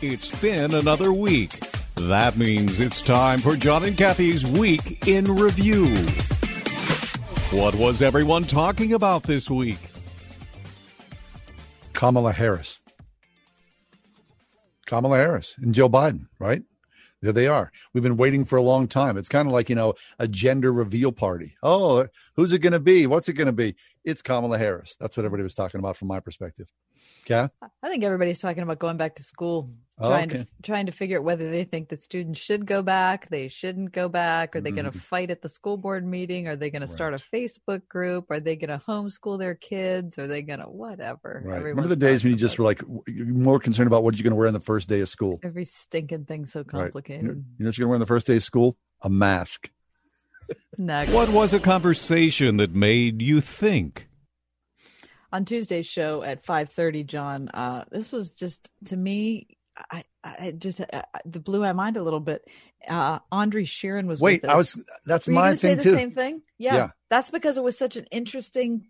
It's been another week. That means it's time for John and Kathy's Week in Review. What was everyone talking about this week? Kamala Harris. Kamala Harris and Joe Biden, right? There they are. We've been waiting for a long time. It's kind of like, you know, a gender reveal party. Oh, who's it going to be? What's it going to be? It's Kamala Harris. That's what everybody was talking about from my perspective. Kath? I think everybody's talking about going back to school, Oh, trying okay. to trying to figure out whether they think the students should go back, they shouldn't go back. Are they going to fight at the school board meeting? Are they going to start a Facebook group? Are they going to homeschool their kids? Are they going to whatever? Right. Remember the days when you just were like more concerned about what you're going to wear on the first day of school? every stinking thing so Right. complicated. You know, you know what you're going to wear on the first day of school? A mask. Next. What was a conversation that made you think? on Tuesday's show at 5:30 John uh this was just to me I I just uh, the blew my mind a little bit. Uh Andre Shirin was Wait, I was that's Were my thing say the too. same thing? Yeah, Yeah. that's because it was such an interesting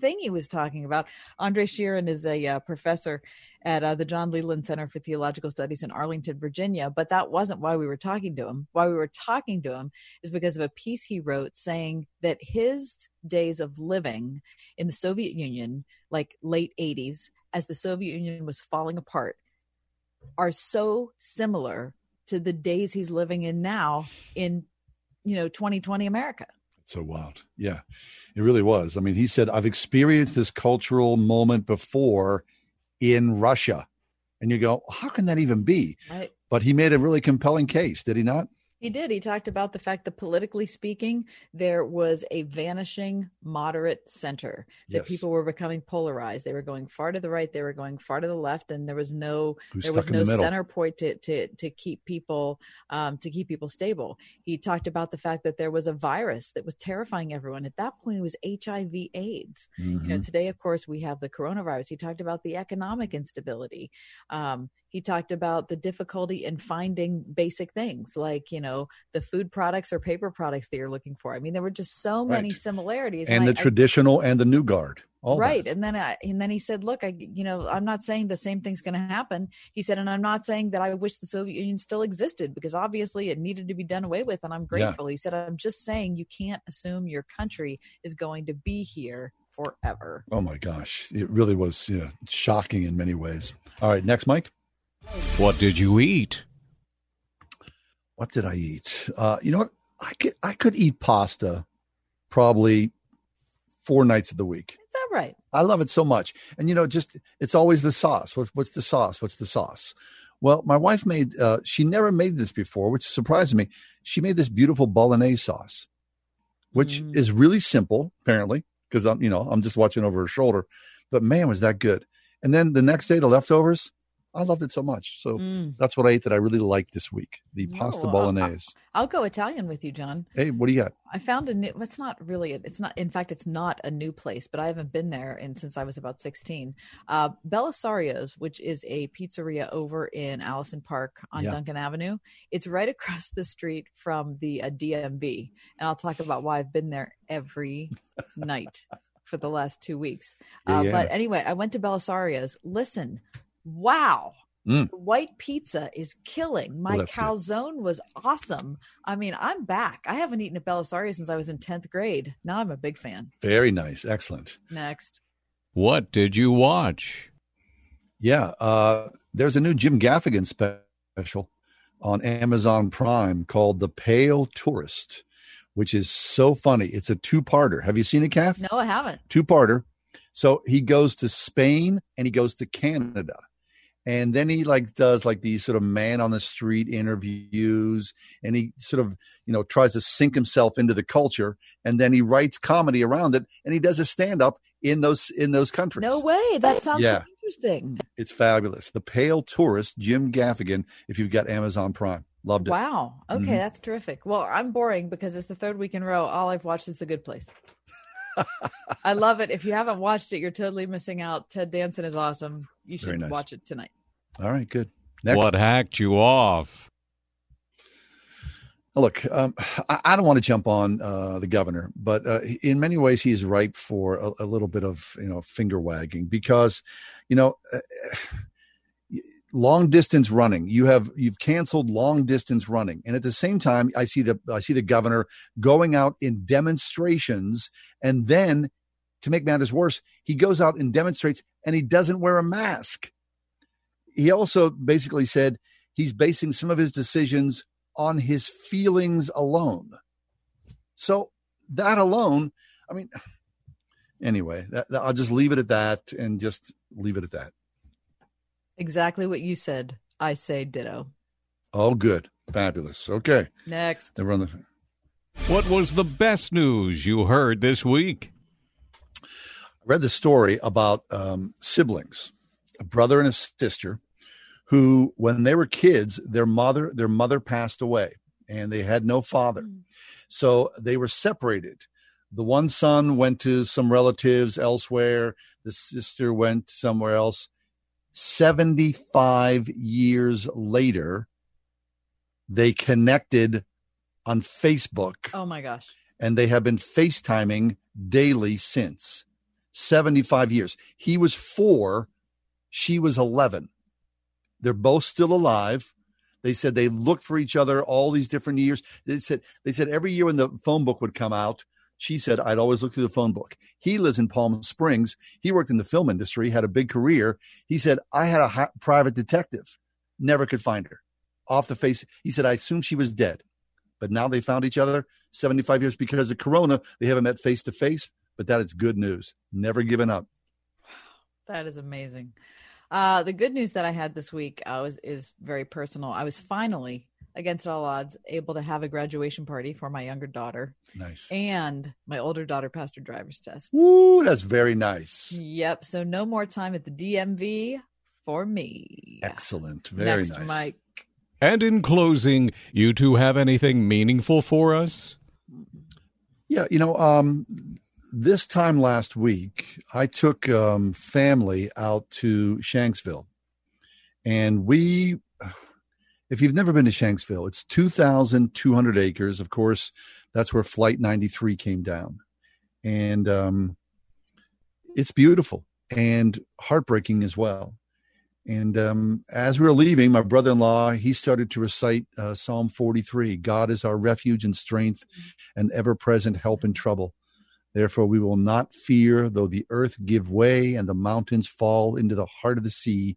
thing he was talking about. Andre Shirin is a uh, professor at uh, the John Leland Center for Theological Studies in Arlington Virginia but that wasn't why we were talking to him. Why we were talking to him is because of a piece he wrote saying that his days of living in the Soviet Union, like late 80s, as the Soviet Union was falling apart, are so similar to the days he's living in now in, you know, 2020 America. So wild. Yeah, it really was. I mean, he said, I've experienced this cultural moment before in Russia. And you go, how can that even be? Right. But he made a really compelling case, did he not? He did. He talked about the fact that politically speaking, there was a vanishing moderate center, that Yes. people were becoming polarized. They were going far to the right, they were going far to the left, and there was no Who's there was no the center point to to to keep people um, to keep people stable. He talked about the fact that there was a virus that was terrifying everyone. At that point, it was HIV AIDS. You know, Mhm. today, of course, we have the coronavirus. He talked about the economic instability. Um, he talked about the difficulty in finding basic things like, you know, the food products or paper products that you're looking for. I mean, there were just so many Right. similarities. And the I- I- traditional and the new guard. All that. right and then I, and then he said look i you know i'm not saying the same thing's going to happen he said and i'm not saying that i wish the soviet union still existed because obviously it needed to be done away with and i'm Yeah. grateful he said i'm just saying you can't assume your country is going to be here forever Oh my gosh. It really was yeah, shocking in many ways. All right, next, Mike. What did you eat? What did I eat? Uh, you know what? I could I could eat pasta probably four nights of the week. is that right I love it so much. And you know, just it's always the sauce. What's what's the sauce? What's the sauce? Well, my wife made uh she never made this before, which surprised me. She made this beautiful bolognese sauce, which is really simple, apparently, because I'm, you know, I'm just watching over her shoulder. But man, was that good. And then the next day, the leftovers, I loved it so much. So Mm. that's what I ate that I really liked this week: the No, pasta bolognese. I'll go Italian with you, John. hey, what do you got? I found a new. It's not really. It's not. In fact, it's not a new place, but I haven't been there in since I was about sixteen. Uh, Belisario's, which is a pizzeria over in Allison Park on Yeah. Duncan Avenue. It's right across the street from the uh, DMV, and I'll talk about why I've been there every night for the last two weeks. Uh, yeah. But anyway, I went to Belisario's. Listen, wow. Mm. White pizza is killing. My that's good. calzone was awesome. I mean, I'm back. I haven't eaten a Belisario since I was in 10th grade. Now I'm a big fan. Very nice, excellent. Next. What did you watch? Yeah, uh, there's a new Jim Gaffigan special on Amazon Prime called The Pale Tourist, which is so funny. It's a two-parter. Have you seen it, Kath? No, I haven't. two-parter. So he goes to Spain and he goes to Canada. And then he like does like these sort of man on the street interviews and he sort of, you know, tries to sink himself into the culture and then he writes comedy around it and he does a stand up in those in those countries. No way. That sounds Yeah. so interesting. It's fabulous. The Pale Tourist, Jim Gaffigan, if you've got Amazon Prime. Loved it. Wow. Okay, Mhm. that's terrific. Well, I'm boring because it's the third week in a row. All I've watched is The Good Place. I love it. If you haven't watched it, you're totally missing out. Ted Danson is awesome. You should nice. watch it tonight. All right, good. Next. What hacked you off? Look, um, I, I don't want to jump on uh, the governor, but uh, in many ways, he is ripe for a, a little bit of you know finger wagging because, you know, uh, long distance running. You have you've canceled long distance running, and at the same time, I see the I see the governor going out in demonstrations, and then to make matters worse, he goes out and demonstrates, and he doesn't wear a mask he also basically said he's basing some of his decisions on his feelings alone. So that alone, I mean, anyway, that, that- I'll just leave it at that and just leave it at that. Exactly what you said. I say ditto. Oh, good. Fabulous. Okay. Next. Then the. What was the best news you heard this week? Read the story about um, siblings, a brother and a sister, who, when they were kids, their mother their mother passed away, and they had no father, so they were separated. The one son went to some relatives elsewhere. The sister went somewhere else. Seventy-five years later, they connected on Facebook Oh my gosh. and they have been FaceTiming daily since 75 years. He was four, she was 11. They're both still alive. They said they looked for each other all these different years. They said they said every year when the phone book would come out, she said I'd always look through the phone book. He lives in Palm Springs. He worked in the film industry, had a big career. He said I had a private detective, never could find her. Off the face, he said I assumed she was dead but now they found each other 75 years because of corona they haven't met face to face but that is good news never given up That is amazing. Uh, the good news that I had this week uh, was is very personal. I was finally, against all odds, able to have a graduation party for my younger daughter, nice and my older daughter passed her driver's test. Ooh, that's very nice Yep. So no more time at the DMV for me. excellent very Next, nice Mike. And in closing, you two have anything meaningful for us? yeah you know um this time last week i took um family out to shanksville. And we if you've never been to shanksville it's 2200 acres. Of course that's where flight 93 came down. And um it's beautiful and heartbreaking as well. And um, as we were leaving, my brother in law, he started to recite uh, Psalm 43 God is our refuge and strength and ever present help in trouble. Therefore, we will not fear, though the earth give way and the mountains fall into the heart of the sea,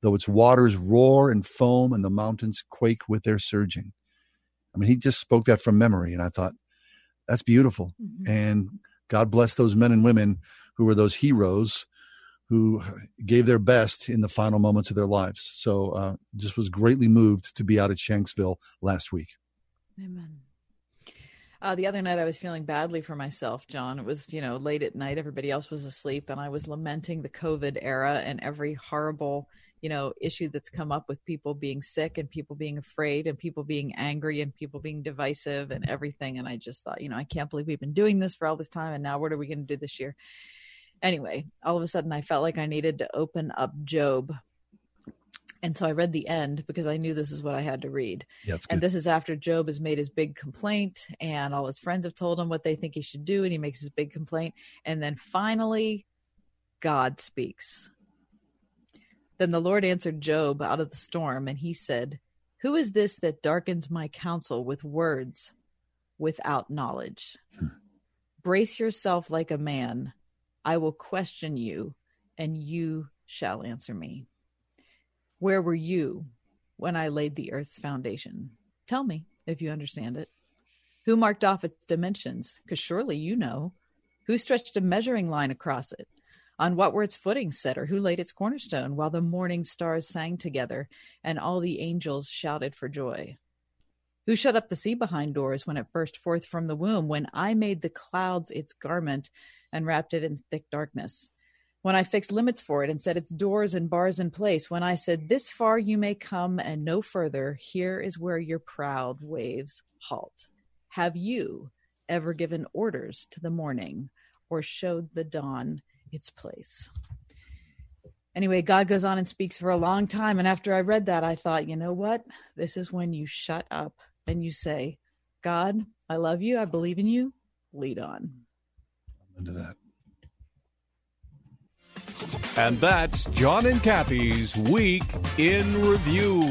though its waters roar and foam and the mountains quake with their surging. I mean, he just spoke that from memory. And I thought, that's beautiful. And God bless those men and women who were those heroes who gave their best in the final moments of their lives. So uh, just was greatly moved to be out at Shanksville last week. Amen. Uh, the other night, I was feeling badly for myself, John. It was, you know, late at night. Everybody else was asleep, and I was lamenting the COVID era and every horrible you know issue that's come up with people being sick and people being afraid and people being angry and people being divisive and everything and i just thought you know i can't believe we've been doing this for all this time and now what are we going to do this year anyway all of a sudden i felt like i needed to open up job and so I read the end because I knew this is what I had to read. Yeah, and this is after Job has made his big complaint, and all his friends have told him what they think he should do, and he makes his big complaint. And then finally, God speaks. Then the Lord answered Job out of the storm, and he said, Who is this that darkens my counsel with words without knowledge? Hmm. Brace yourself like a man. I will question you, and you shall answer me. Where were you when I laid the earth's foundation? Tell me if you understand it. Who marked off its dimensions? Because surely you know. Who stretched a measuring line across it? On what were its footings set, or who laid its cornerstone while the morning stars sang together and all the angels shouted for joy? Who shut up the sea behind doors when it burst forth from the womb, when I made the clouds its garment and wrapped it in thick darkness? When I fixed limits for it and set its doors and bars in place, when I said, This far you may come and no further, here is where your proud waves halt. Have you ever given orders to the morning or showed the dawn its place? Anyway, God goes on and speaks for a long time. And after I read that, I thought, you know what? This is when you shut up and you say, God, I love you. I believe in you. Lead on. Into that. And that's John and Kathy's Week in Review.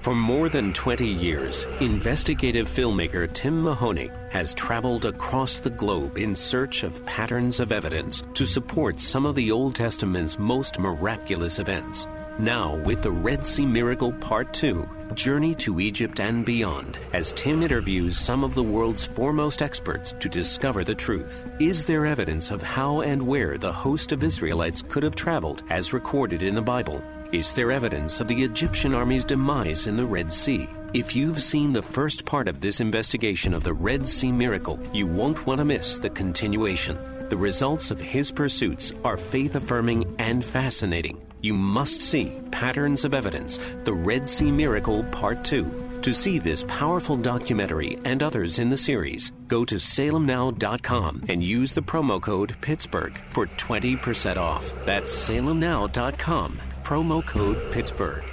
For more than 20 years, investigative filmmaker Tim Mahoney has traveled across the globe in search of patterns of evidence to support some of the Old Testament's most miraculous events. Now, with the Red Sea Miracle Part 2, Journey to Egypt and Beyond, as Tim interviews some of the world's foremost experts to discover the truth. Is there evidence of how and where the host of Israelites could have traveled as recorded in the Bible? Is there evidence of the Egyptian army's demise in the Red Sea? If you've seen the first part of this investigation of the Red Sea miracle, you won't want to miss the continuation. The results of his pursuits are faith affirming and fascinating. You must see Patterns of Evidence The Red Sea Miracle Part 2. To see this powerful documentary and others in the series, go to salemnow.com and use the promo code Pittsburgh for 20% off. That's salemnow.com, promo code Pittsburgh.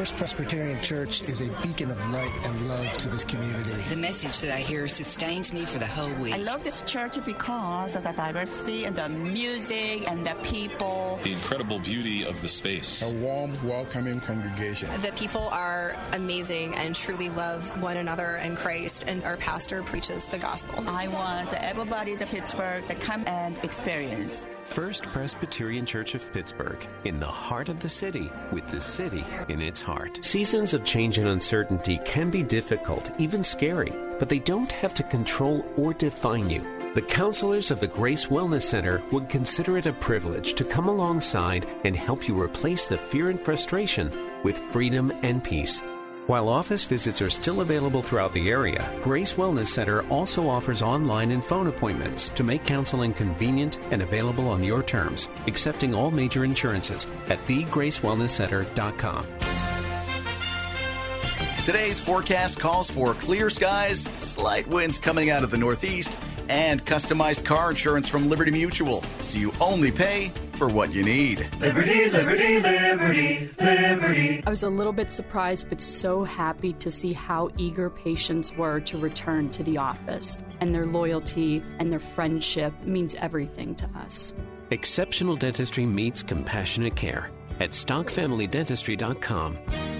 First Presbyterian Church is a beacon of light and love to this community. The message that I hear sustains me for the whole week. I love this church because of the diversity and the music and the people. The incredible beauty of the space. A warm, welcoming congregation. The people are amazing and truly love one another and Christ, and our pastor preaches the gospel. I want everybody to Pittsburgh to come and experience. First Presbyterian Church of Pittsburgh, in the heart of the city, with the city in its heart. Seasons of change and uncertainty can be difficult, even scary, but they don't have to control or define you. The counselors of the Grace Wellness Center would consider it a privilege to come alongside and help you replace the fear and frustration with freedom and peace. While office visits are still available throughout the area, Grace Wellness Center also offers online and phone appointments to make counseling convenient and available on your terms, accepting all major insurances at thegracewellnesscenter.com. Today's forecast calls for clear skies, slight winds coming out of the northeast, and customized car insurance from Liberty Mutual, so you only pay for what you need. Liberty, liberty, liberty, liberty. I was a little bit surprised, but so happy to see how eager patients were to return to the office. And their loyalty and their friendship means everything to us. Exceptional dentistry meets compassionate care at stockfamilydentistry.com.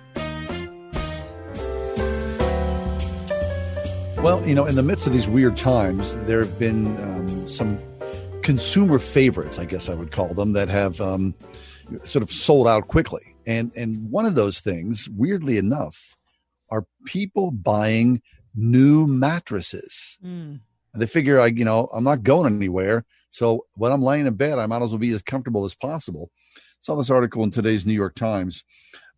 Well, you know, in the midst of these weird times, there have been um, some consumer favorites, I guess I would call them, that have um, sort of sold out quickly. And and one of those things, weirdly enough, are people buying new mattresses. Mm. And they figure, I you know, I'm not going anywhere, so when I'm laying in bed, I might as well be as comfortable as possible. Saw this article in today's New York Times.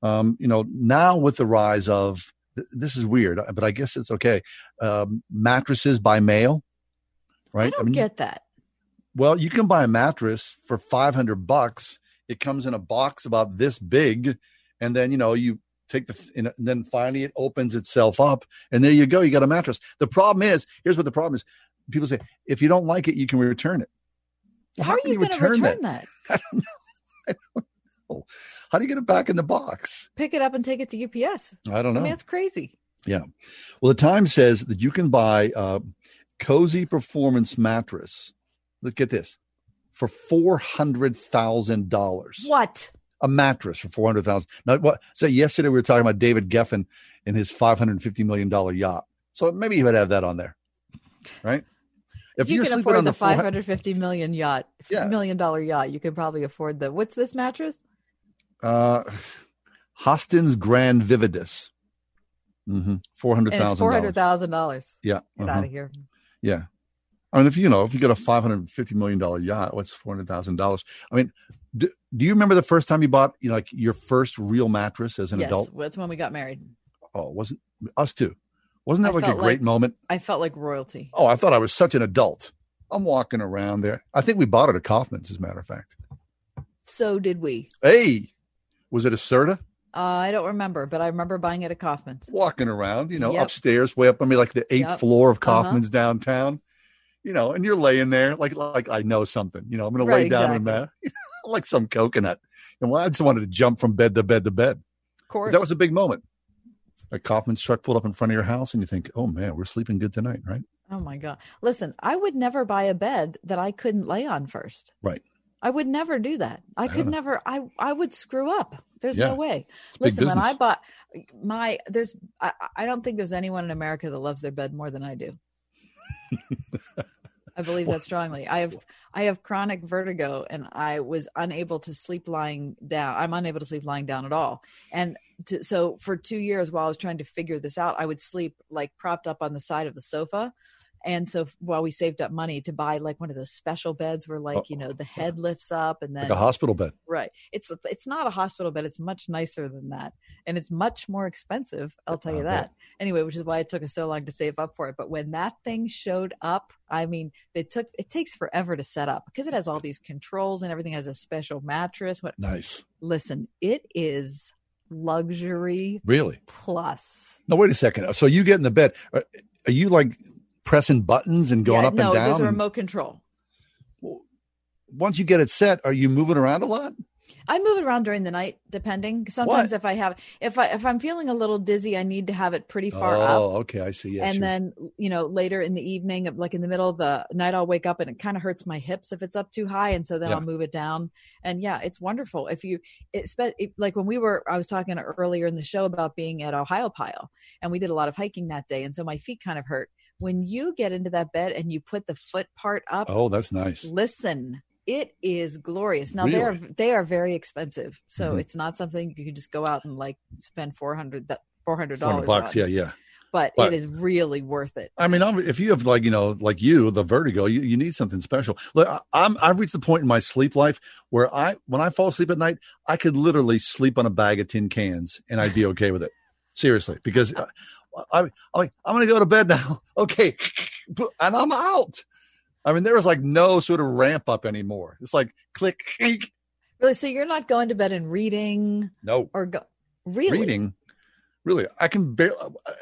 Um, you know, now with the rise of this is weird, but I guess it's okay. Um, mattresses by mail, right? I don't get that. Well, you can buy a mattress for 500 bucks. It comes in a box about this big. And then, you know, you take the, and then finally it opens itself up. And there you go. You got a mattress. The problem is here's what the problem is people say, if you don't like it, you can return it. Well, how, how, are you, you going to return, return that? that? I don't know. I don't know. How do you get it back in the box? Pick it up and take it to UPS. I don't know. I mean, that's crazy. Yeah. Well, the Times says that you can buy a cozy performance mattress Look at this for four hundred thousand dollars. What? A mattress for four hundred thousand. Now, what? So yesterday we were talking about David Geffen and his five hundred fifty million dollar yacht. So maybe he would have that on there, right? If you can afford the five hundred fifty million yacht, yeah. million dollar yacht, you could probably afford the. What's this mattress? Uh, Hästens Grand Vividus. Mm-hmm. Four hundred thousand. Four hundred thousand dollars. Yeah. Get uh-huh. out of here. Yeah. I mean, if you know, if you get a five hundred fifty million dollar yacht, what's four hundred thousand dollars? I mean, do, do, you remember the first time you bought, you know, like your first real mattress as an yes, adult? that's when we got married. Oh, wasn't us too? Wasn't that I like a great like, moment? I felt like royalty. Oh, I thought I was such an adult. I'm walking around there. I think we bought it at Kaufmann's, as a matter of fact. So did we. Hey, was it a Serta? Uh, I don't remember, but I remember buying it at Kaufmann's. Walking around, you know, yep. upstairs, way up. I mean, like the eighth yep. floor of uh-huh. Kaufmann's uh-huh. downtown you know, and you're laying there like like I know something. You know, I'm going right, to lay down exactly. in that like some coconut. And well, I just wanted to jump from bed to bed to bed. Of course, but that was a big moment. A Kaufmann's truck pulled up in front of your house, and you think, "Oh man, we're sleeping good tonight, right?" Oh my god! Listen, I would never buy a bed that I couldn't lay on first. Right. I would never do that. I, could never. I I would screw up. There's yeah. no way. Listen, when I bought my, there's. I, I don't think there's anyone in America that loves their bed more than I do. I believe that strongly. I have I have chronic vertigo and I was unable to sleep lying down. I'm unable to sleep lying down at all. And to, so for 2 years while I was trying to figure this out, I would sleep like propped up on the side of the sofa and so while we saved up money to buy like one of those special beds where oh. like, you know, the head lifts up and then like a hospital bed. Right. It's it's not a hospital bed. It's much nicer than that. And it's much more expensive, I'll tell you that. Anyway, which is why it took us so long to save up for it. But when that thing showed up, I mean, it took it takes forever to set up because it has all these controls and everything has a special mattress. What nice. Listen, it is luxury really plus no wait a second so you get in the bed are, are you like pressing buttons and going yeah, up no, and down? No, there's a remote control. Once you get it set, are you moving around a lot? I move it around during the night, depending. Sometimes what? if I have if I if I'm feeling a little dizzy, I need to have it pretty far oh, up. Oh, okay, I see. and then you know later in the evening, like in the middle of the night, I'll wake up and it kind of hurts my hips if it's up too high, and so then yeah. I'll move it down. And yeah, it's wonderful if you it's like when we were I was talking earlier in the show about being at Ohiopyle, and we did a lot of hiking that day, and so my feet kind of hurt when you get into that bed and you put the foot part up oh that's nice listen it is glorious now really? they are they are very expensive so mm-hmm. it's not something you can just go out and like spend 400 400 dollars bucks yeah yeah but, but, it is really worth it. I mean, if you have like you know, like you, the vertigo, you, you need something special. Look, I'm I've reached the point in my sleep life where I when I fall asleep at night, I could literally sleep on a bag of tin cans and I'd be okay with it. Seriously, because I, I'm like, I'm going to go to bed now. okay. And I'm out. I mean, there was like no sort of ramp up anymore. It's like click, click. Really? So you're not going to bed and reading? No. Or go, really? Reading? Really? I can barely,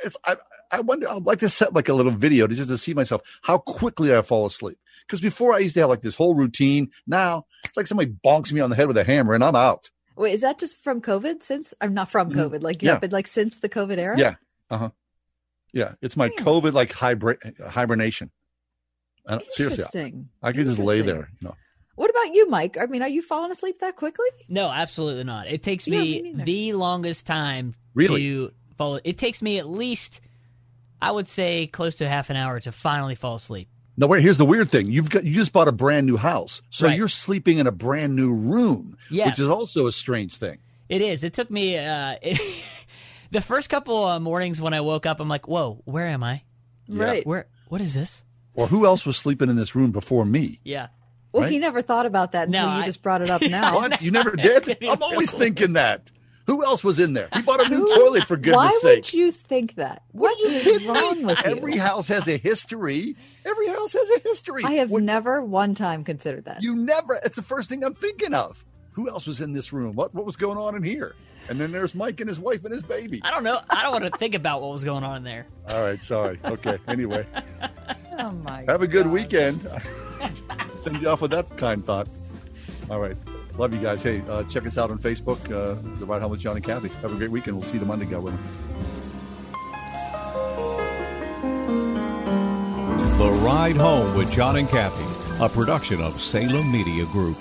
it's, I, I wonder, I'd like to set like a little video to just to see myself how quickly I fall asleep. Because before I used to have like this whole routine. Now it's like somebody bonks me on the head with a hammer and I'm out. Wait, is that just from COVID? Since I'm not from mm-hmm. COVID, like yeah, but like since the COVID era. Yeah. Uh huh. Yeah, it's my Damn. COVID like hibri- hibernation. I seriously, I, I could just lay there. You know. What about you, Mike? I mean, are you falling asleep that quickly? No, absolutely not. It takes me, me the longest time really? to fall. It takes me at least I would say close to half an hour to finally fall asleep. Now, wait. Here's the weird thing: you've got you just bought a brand new house, so Right. you're sleeping in a brand new room, Yes. which is also a strange thing. It is. It took me uh, the first couple uh, mornings when I woke up. I'm like, "Whoa, where am I? Yeah. Right. Where? What is this?" Or who else was sleeping in this room before me? Yeah. Well, Right? he never thought about that until No, you I- just brought it up now. What? You never did? I'm always thinking that. Who else was in there? He bought a new toilet for goodness Why sake. Why would you think that? What is wrong with you? Every house has a history. Every house has a history. I have never one time considered that. You never. It's the first thing I'm thinking of. Who else was in this room? What What was going on in here? And then there's Mike and his wife and his baby. I don't know. I don't want to think about what was going on in there. All right, sorry. Okay. Anyway, Oh my! have a good weekend. Send you off with that kind thought. All right. Love you guys. Hey, uh, check us out on Facebook, uh, The Ride Home with John and Kathy. Have a great weekend. We'll see you Monday, God willing. The Ride Home with John and Kathy, a production of Salem Media Group.